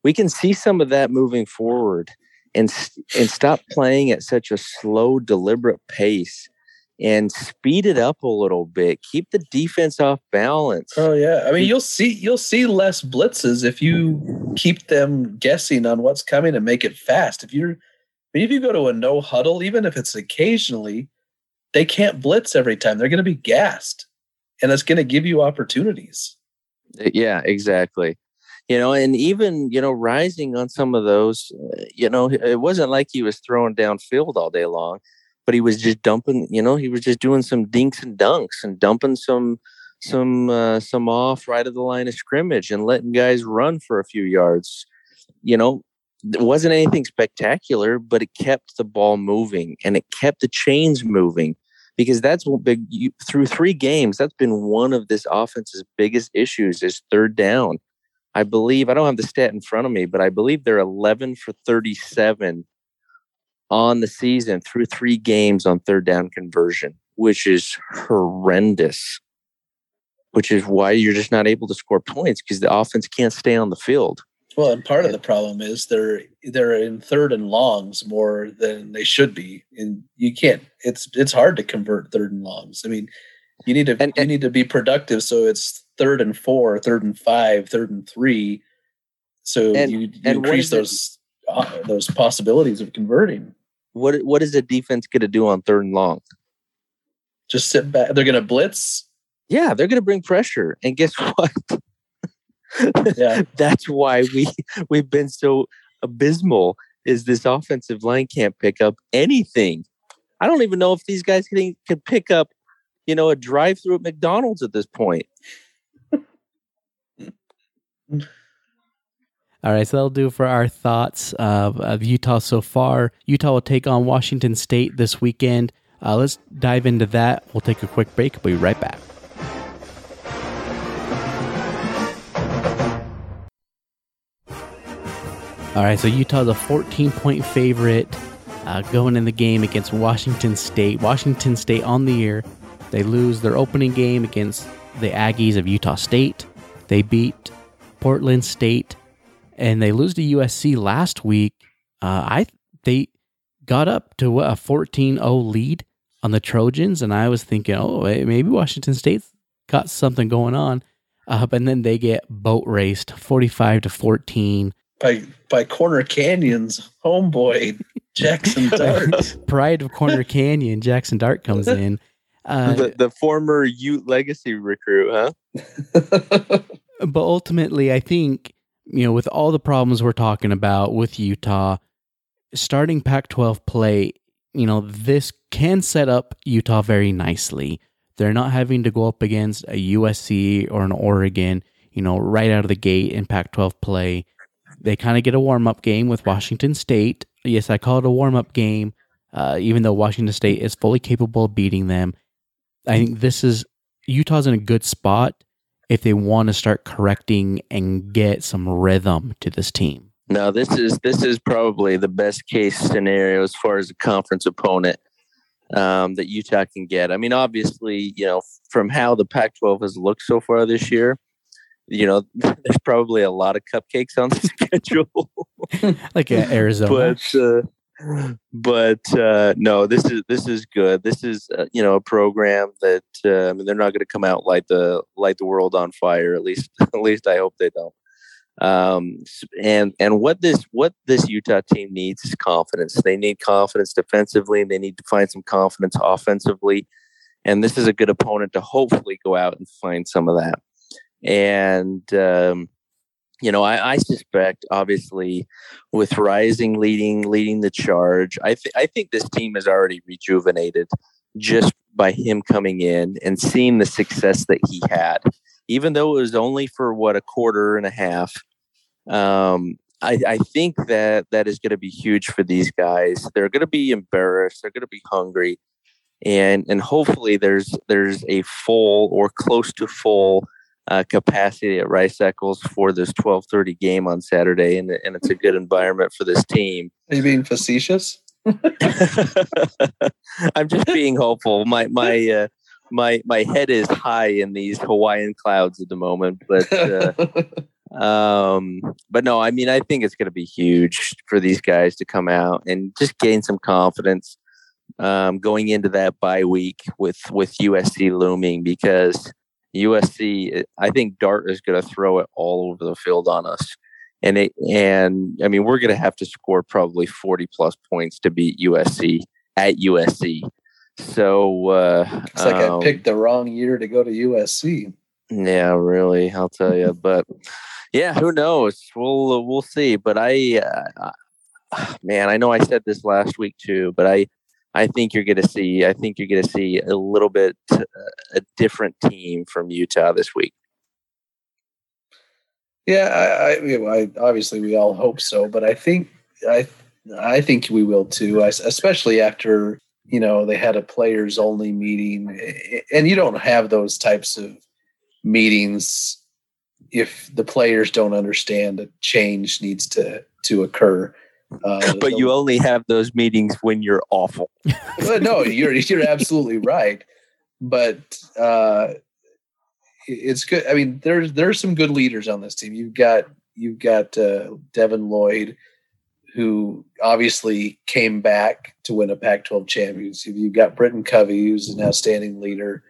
we can see some of that moving forward and and stop playing at such a slow, deliberate pace and speed it up a little bit. Keep the defense off balance. Oh yeah, I mean you'll see you'll see less blitzes if you keep them guessing on what's coming and make it fast. If you're, Mean, if you go to a no huddle, even if it's occasionally, they can't blitz every time. They're going to be gassed, and it's going to give you opportunities. Yeah, exactly. You know, and even you know, Rising on some of those, uh, you know, it wasn't like he was throwing downfield all day long, but he was just dumping. You know, he was just doing some dinks and dunks and dumping some some uh, some off right of the line of scrimmage and letting guys run for a few yards. You know, it wasn't anything spectacular, but it kept the ball moving and it kept the chains moving because that's what big you, through three games. That's been one of this offense's biggest issues is third down. I believe I don't have the stat in front of me, but I believe they're 11 for 37 on the season through three games on third down conversion, which is horrendous. Which is why you're just not able to score points because the offense can't stay on the field. Well, and part of the problem is they're they're in third and longs more than they should be, and you can't. It's it's hard to convert third and longs. I mean, you need to and, you need to be productive, so it's third and four, third and five, third and three. So and, you, you increase those uh, those possibilities of converting. What what is the defense going to do on third and long? Just sit back. They're going to blitz. Yeah, they're going to bring pressure, and guess what? Yeah. That's why we we've been so abysmal is this offensive line can't pick up anything. I don't even know if these guys can, can pick up, you know, a drive through at McDonald's at this point. All right, so that'll do for our thoughts of, of, Utah so far. Utah will take on Washington State this weekend. Uh, let's dive into that. We'll take a quick break. We'll be right back. All right, so Utah's a 14 point favorite uh, going in the game against Washington State. Washington State on the year, they lose their opening game against the Aggies of Utah State. They beat Portland State, and they lose to USC last week. Uh, I they got up to what, a 14-0 lead on the Trojans, and I was thinking, oh, maybe Washington State's got something going on. Uh, and then they get boat raced, 45 to 14 by by Corner Canyon's homeboy Jackson Dart. Pride of Corner Canyon, Jackson Dart comes in. Uh, the, the former Ute legacy recruit, huh? but ultimately, I think you know, with all the problems we're talking about with Utah, starting Pac-12 play, you know, this can set up Utah very nicely. They're not having to go up against a USC or an Oregon, you know, right out of the gate in Pac-12 play. They kind of get a warm up game with Washington State. Yes, I call it a warm up game, uh, even though Washington State is fully capable of beating them. I think this is Utah's in a good spot if they want to start correcting and get some rhythm to this team. No, this is this is probably the best case scenario as far as a conference opponent um, that Utah can get. I mean, obviously, you know, from how the Pac-12 has looked so far this year, you know, there's probably a lot of cupcakes on the schedule, like in Arizona. But uh, but uh, no, this is this is good. This is uh, you know a program that uh, I mean they're not going to come out light the light the world on fire. At least at least I hope they don't. Um, and and what this what this Utah team needs is confidence. They need confidence defensively, and they need to find some confidence offensively. And this is a good opponent to hopefully go out and find some of that and um, you know, I, I, suspect, obviously, with Rising leading leading the charge, I th- I think this team is already rejuvenated just by him coming in and seeing the success that he had, even though it was only for what a quarter and a half. Um, I, I think that that is going to be huge for these guys. They're going to be embarrassed. They're going to be hungry, and and hopefully there's there's a full or close to full uh, capacity at Rice Eccles for this 12:30 game on Saturday, and and it's a good environment for this team. Are you being facetious? I'm just being hopeful. My my uh, my my head is high in these Hawaiian clouds at the moment, but uh, um, but no, I mean I think it's going to be huge for these guys to come out and just gain some confidence um, going into that bye week with with USC looming because USC, I think Dart is going to throw it all over the field on us. And it, and I mean, we're going to have to score probably 40 plus points to beat USC at USC. So uh, it's like um, I picked the wrong year to go to USC. Yeah, really, I'll tell you. But yeah, who knows? We'll uh, we'll see. But I, uh, man, I know I said this last week too, but I I think you're going to see. I think you're going to see a little bit uh, a different team from Utah this week. Yeah, I, I, I, obviously we all hope so, but I think I I think we will too. I, especially after you know they had a players only meeting, and you don't have those types of meetings if the players don't understand a change needs to to occur. Uh, but you only have those meetings when you're awful. no, you're you're absolutely right. But uh, it's good. I mean, there's there's some good leaders on this team. You've got you've got uh, Devin Lloyd, who obviously came back to win a Pac-12 championship. You've got Britton Covey, who's an outstanding leader.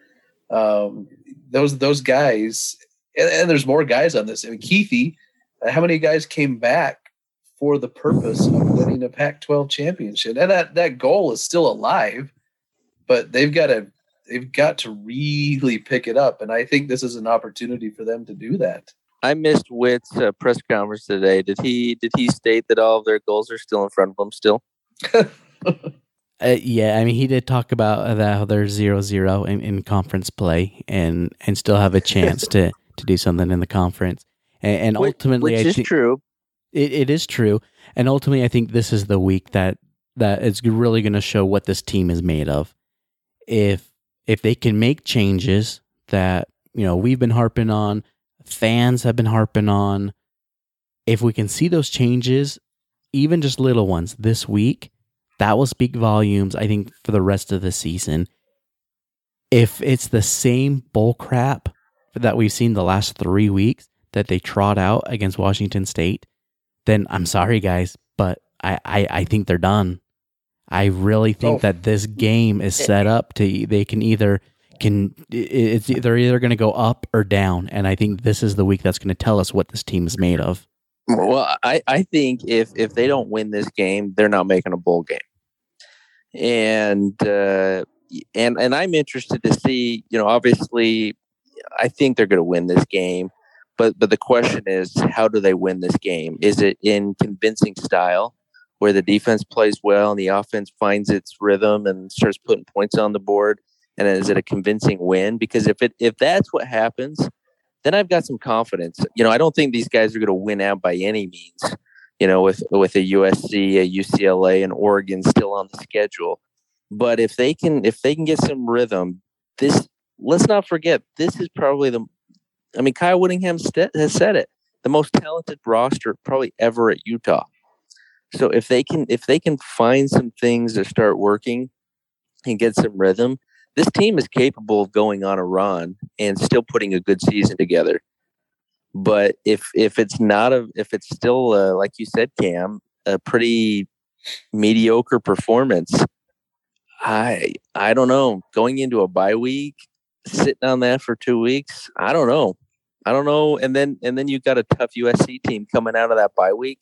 Um, those those guys, and, and, there's more guys on this. I mean, Kuithe, how many guys came back for the purpose of winning a Pac-12 championship. And that that goal is still alive, but they've got to they've got to really pick it up. And I think this is an opportunity for them to do that. I missed Whitt's uh, press conference today. Did he did he state that all of their goals are still in front of them still? Uh, yeah, I mean, he did talk about that how they're zero zero in, in conference play and and still have a chance to to do something in the conference. And, and ultimately, which, which is true. It, it is true, and ultimately, I think this is the week that that is really going to show what this team is made of. If if they can make changes that you know we've been harping on, fans have been harping on, if we can see those changes, even just little ones this week, that will speak volumes. I think for the rest of the season. If it's the same bull crap that we've seen the last three weeks that they trot out against Washington State, then I'm sorry, guys, but I, I, I think they're done. I really think oh. that this game is set up to they can either can it's they're either going to go up or down, and I think this is the week that's going to tell us what this team is made of. Well, I, I think if if they don't win this game, they're not making a bowl game, and uh, and and I'm interested to see. You know, obviously, I think they're going to win this game. But but the question is, how do they win this game? Is it in convincing style, where the defense plays well and the offense finds its rhythm and starts putting points on the board? And is it a convincing win? Because if it if that's what happens, then I've got some confidence. You know, I don't think these guys are going to win out by any means. You know, with with a USC, a UCLA, and Oregon still on the schedule. But if they can if they can get some rhythm, this let's not forget this is probably the I mean, Kyle Whittingham st- has said it. The most talented roster probably ever at Utah. So if they can if they can find some things to start working and get some rhythm, this team is capable of going on a run and still putting a good season together. But if if it's not a if it's still a, like you said, Cam, a pretty mediocre performance, I I don't know. Going into a bye week, sitting on that for two weeks, I don't know. I don't know. And then and then you've got a tough USC team coming out of that bye week.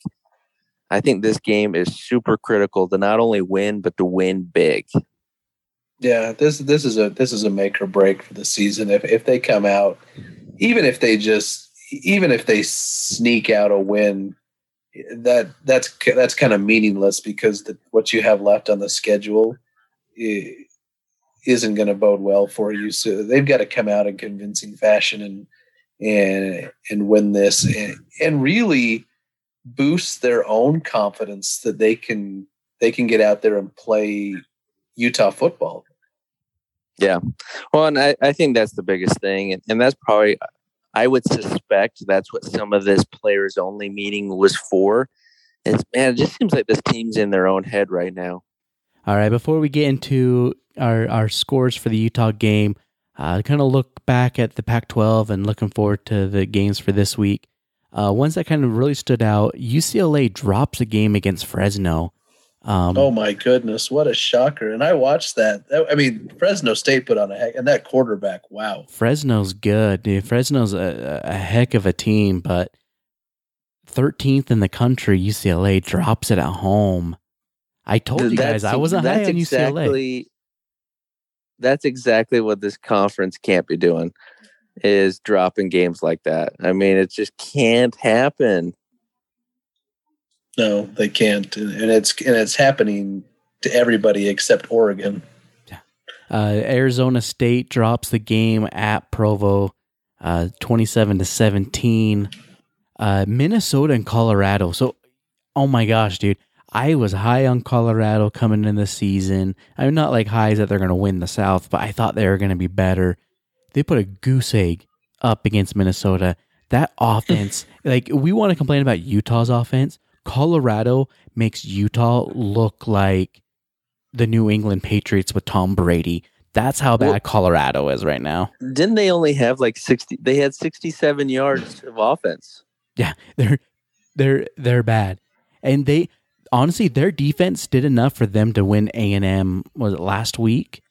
I think this game is super critical to not only win but to win big. Yeah, this this is a this is a make or break for the season. If if they come out, even if they just even if they sneak out a win, that that's that's kind of meaningless because the, what you have left on the schedule isn't going to bode well for you. So they've got to come out in convincing fashion and and and win this and, and really boost their own confidence that they can they can get out there and play Utah football. Yeah. Well, and I, I think that's the biggest thing. And, and that's probably, I would suspect that's what some of this players only meeting was for. It's, man, it just seems like this team's in their own head right now. All right. Before we get into our, our scores for the Utah game, uh, kind of look back at the Pac 12 and looking forward to the games for this week. Uh, ones that kind of really stood out UCLA drops a game against Fresno. Um, oh my goodness, what a shocker! And I watched that. I mean, Fresno State put on a heck, and that quarterback, wow. Fresno's good. Dude. Fresno's a, a heck of a team, but 13th in the country, UCLA drops it at home. I told you guys I wasn't high on exactly, UCLA that's exactly what this conference can't be doing is dropping games like that. I mean, it just can't happen. No, they can't, and it's and it's happening to everybody except Oregon. Uh, Arizona State drops the game at Provo, uh, twenty-seven to seventeen. Uh, Minnesota and Colorado. So, oh my gosh, dude, I was high on Colorado coming in the season. I'm not like highs that they're going to win the South, but I thought they were going to be better. They put a goose egg up against Minnesota. That offense, like we want to complain about Utah's offense. Colorado makes Utah look like the New England Patriots with Tom Brady. That's how bad Well- Colorado is right now. Didn't they only have like 60 they had 67 yards of offense. Yeah, they're they're they're bad, and they honestly their defense did enough for them to win A and M was it last week,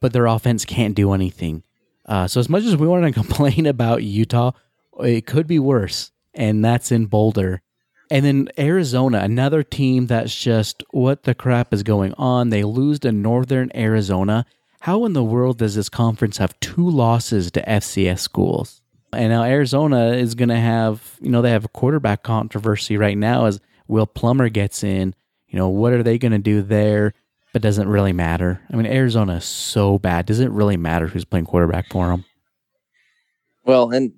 but their offense can't do anything. Uh, so as much as we want to complain about Utah, it could be worse, and that's in Boulder. And then Arizona, another team that's just what the crap is going on. They lose to Northern Arizona. How in the world does this conference have two losses to FCS schools? And now Arizona is going to have, you know, they have a quarterback controversy right now as Will Plummer gets in. You know, what are they going to do there? But doesn't really matter. I mean, Arizona is so bad. Does it really matter who's playing quarterback for them? Well, and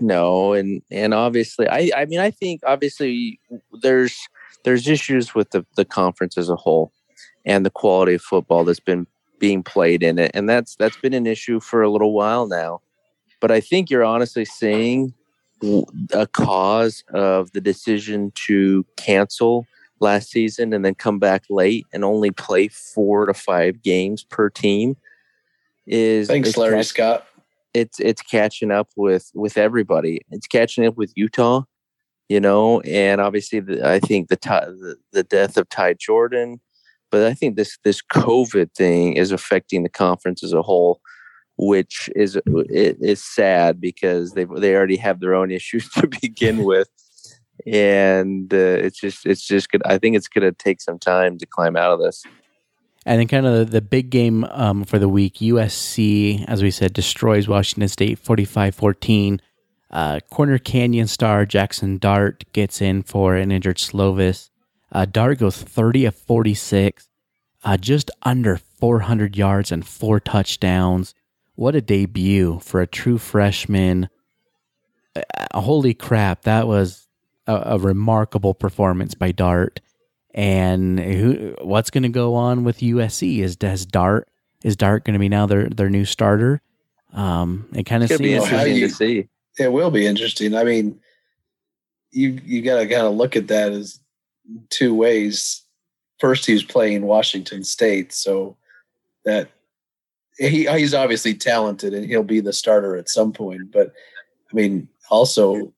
no, and and obviously, I I mean, I think obviously there's there's issues with the the conference as a whole, and the quality of football that's been being played in it, and that's that's been an issue for a little while now. But I think you're honestly seeing a cause of the decision to cancel last season and then come back late and only play four to five games per team. Is Thanks, Larry catch- Scott. it's it's catching up with with everybody. It's catching up with Utah, you know, and obviously the, I think the, the the death of Ty Jordan, but I think this this COVID thing is affecting the conference as a whole, which is it is sad because they they already have their own issues to begin with, and uh, it's just it's just good. I think it's going to take some time to climb out of this. And then kind of the, the big game um, for the week, USC, as we said, destroys Washington State 45-14. Uh, Corner Canyon star Jackson Dart gets in for an injured Slovis. Uh, Dart goes 30 of 46, uh, just under 400 yards and four touchdowns. What a debut for a true freshman. Uh, holy crap, that was a, a remarkable performance by Dart. And who? What's going to go on with USC? Is does Dart is Dart going to be now their their new starter? Um, it kind of It's going to be seems Well, how interesting you- to see. It will be interesting. I mean, you you got to kind of look at that as two ways. First, he was playing Washington State, so that he he's obviously talented and he'll be the starter at some point. But I mean, also,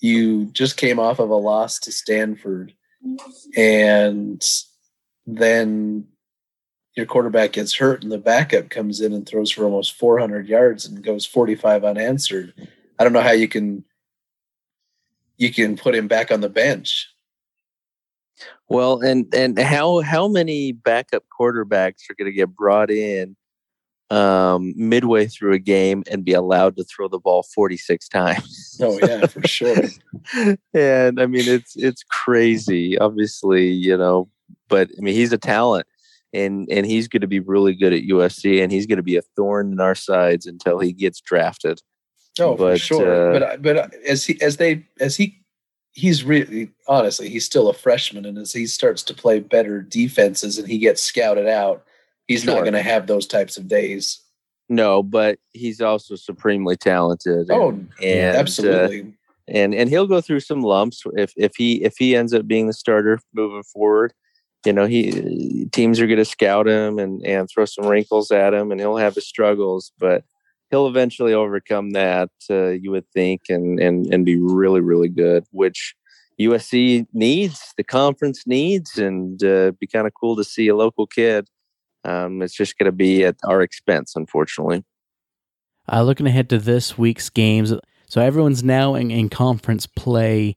you just came off of a loss to Stanford, and then your quarterback gets hurt, and the backup comes in and throws for almost 400 yards and goes 45 unanswered. I don't know how you can you can put him back on the bench. Well, and and how how many backup quarterbacks are going to get brought in um, midway through a game and be allowed to throw the ball forty six times? Oh yeah, for sure. and I mean, it's it's crazy. Obviously, you know, but I mean, he's a talent, and and he's going to be really good at USC, and he's going to be a thorn in our sides until he gets drafted. Oh, for sure. uh, but I- but as he as they as he he's really honestly he's still a freshman, and as he starts to play better defenses and he gets scouted out, he's not going to have those types of days. No, but he's also supremely talented. Oh, and, and, uh, Absolutely. and and he'll go through some lumps if if he if he ends up being the starter moving forward. You know, he teams are going to scout him and and throw some wrinkles at him, and he'll have his struggles, but he'll eventually overcome that. Uh, you would think, and and and be really really good, which USC needs, the conference needs, and uh, be kind of cool to see a local kid. Um, it's just going to be at our expense, unfortunately. Uh, looking ahead to this week's games, so everyone's now in, in conference play.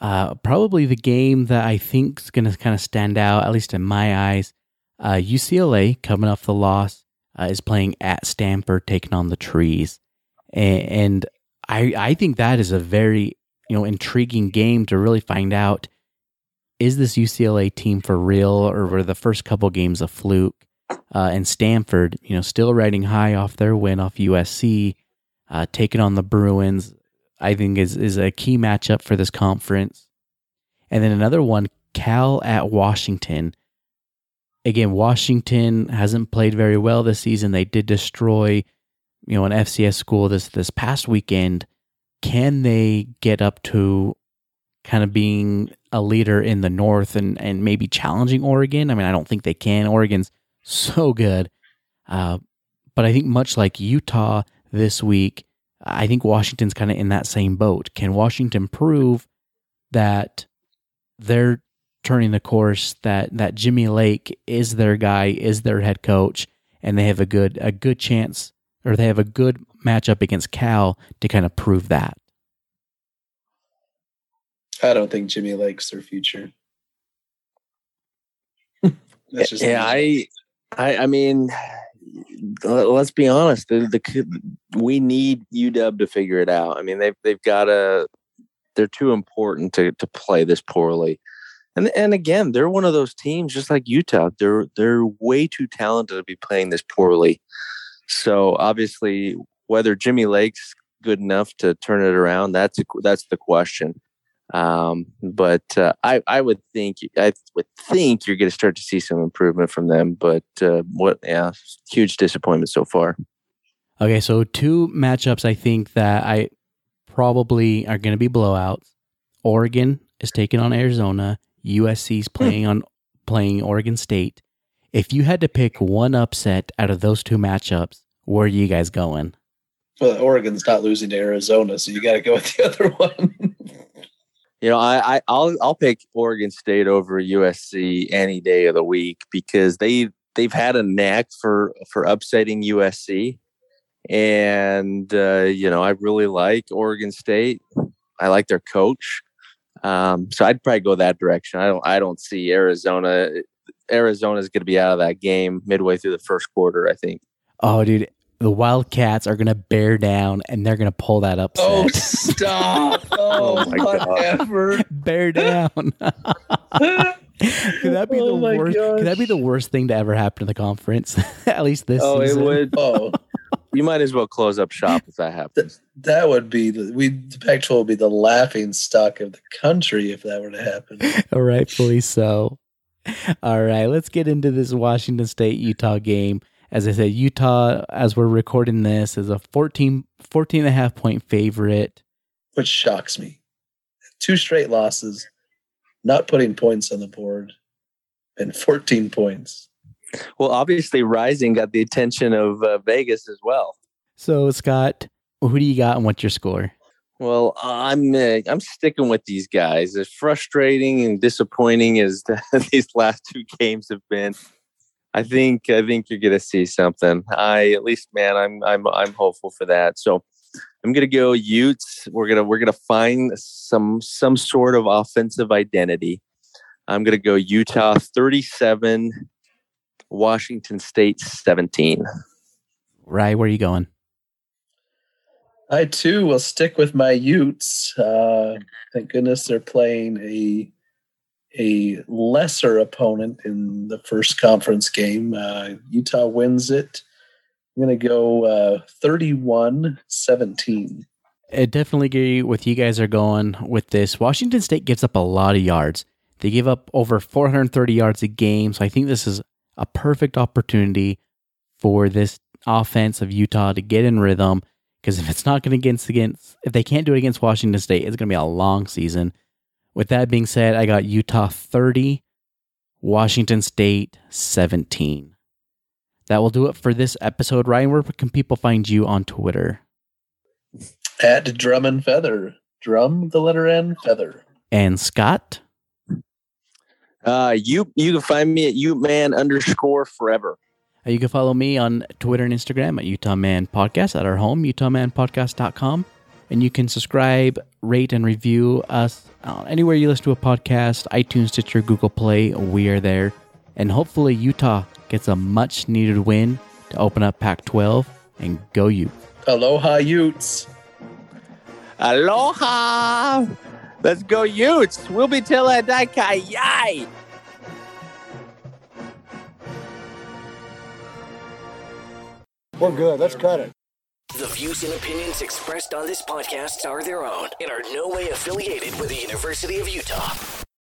Uh, probably the game that I think is going to kind of stand out, at least in my eyes. Uh, UCLA coming off the loss uh, is playing at Stanford, taking on the Trees, and, and I I think that is a very you know intriguing game to really find out is this UCLA team for real or were the first couple games a fluke? Uh, and Stanford, you know, still riding high off their win off USC, uh, taking on the Bruins, I think is is a key matchup for this conference. And then another one, Cal at Washington. Again, Washington hasn't played very well this season. They did destroy, you know, an FCS school this this past weekend. Can they get up to kind of being a leader in the North and and maybe challenging Oregon? I mean, I don't think they can. Oregon's so good, uh, but I think much like Utah this week, I think Washington's kind of in that same boat. Can Washington prove that they're turning the course that that Jimmy Lake is their guy, is their head coach, and they have a good a good chance or they have a good matchup against Cal to kind of prove that. I don't think Jimmy Lake's their future. That's just yeah, I, I, I mean, let's be honest. The, the we need UW to figure it out. I mean, they've they've got to. They're too important to to play this poorly. And and again, they're one of those teams just like Utah. They're they're way too talented to be playing this poorly. So obviously, whether Jimmy Lake's good enough to turn it around, that's a, that's the question. Um, but uh, I I would think I would think you're going to start to see some improvement from them. But uh, what yeah, huge disappointment so far. Okay, so two matchups I think that I probably are going to be blowouts. Oregon is taking on Arizona. USC's hmm. playing on playing Oregon State. If you had to pick one upset out of those two matchups, where are you guys going? Well, Oregon's not losing to Arizona, so you got to go with the other one. You know, I, I I'll I'll pick Oregon State over USC any day of the week because they they've had a knack for for upsetting USC, and uh, you know I really like Oregon State. I like their coach. Um, so I'd probably go that direction. I don't I don't see Arizona. Arizona is going to be out of that game midway through the first quarter. I think. Oh, dude, the Wildcats are going to bear down and they're going to pull that up. Oh, stop! Oh, oh my god! Bear down. could that be oh the worst? Gosh. Could that be the oh worst thing to ever happen to the conference? At least this. Oh, season? it would. Oh, you might as well close up shop if that happens. That, that would be the we the Pac-12 would be the laughing stock of the country if that were to happen. Rightfully so. All right, let's get into this Washington State Utah game. As I said, Utah, as we're recording this, is a 14, 14 and a half point favorite. Which shocks me. Two straight losses, not putting points on the board, and 14 points. Well, obviously, Rising got the attention of uh, Vegas as well. So, Scott, who do you got and what's your score? Well, I'm uh, I'm sticking with these guys. As frustrating and disappointing as the, these last two games have been, I think I think you're going to see something. I at least, man, I'm I'm I'm hopeful for that. So I'm going to go Utes. We're gonna we're gonna find some some sort of offensive identity. I'm going to go Utah 37, Washington State 17. Right, where are you going? I too will stick with my Utes. Uh, thank goodness they're playing a a lesser opponent in the first conference game. Uh, Utah wins it. I'm going to go uh, 31 17. I definitely agree with you guys are going with this. Washington State gives up a lot of yards. They give up over 430 yards a game. So I think this is a perfect opportunity for this offense of Utah to get in rhythm. Because if it's not going to against against if they can't do it against Washington State, it's going to be a long season. With that being said, I got Utah 30, Washington State 17. That will do it for this episode. Ryan, where can people find you on Twitter? At Drum and Feather. Drum, the letter N, Feather. And Scott? Uh, you you can find me at Uteman underscore forever. Uh, you can follow me on Twitter and Instagram at Utah Man Podcast at our home, utahmanpodcast.com. And you can subscribe, rate, and review us uh, anywhere you listen to a podcast iTunes, Stitcher, Google Play. We are there. And hopefully, Utah gets a much needed win to open up Pac 12 and go you. Aloha Utes. Aloha! Let's go, Utes! We'll be till a daikai yai! We're good. Let's cut it. The views and opinions expressed on this podcast are their own and are no way affiliated with the University of Utah.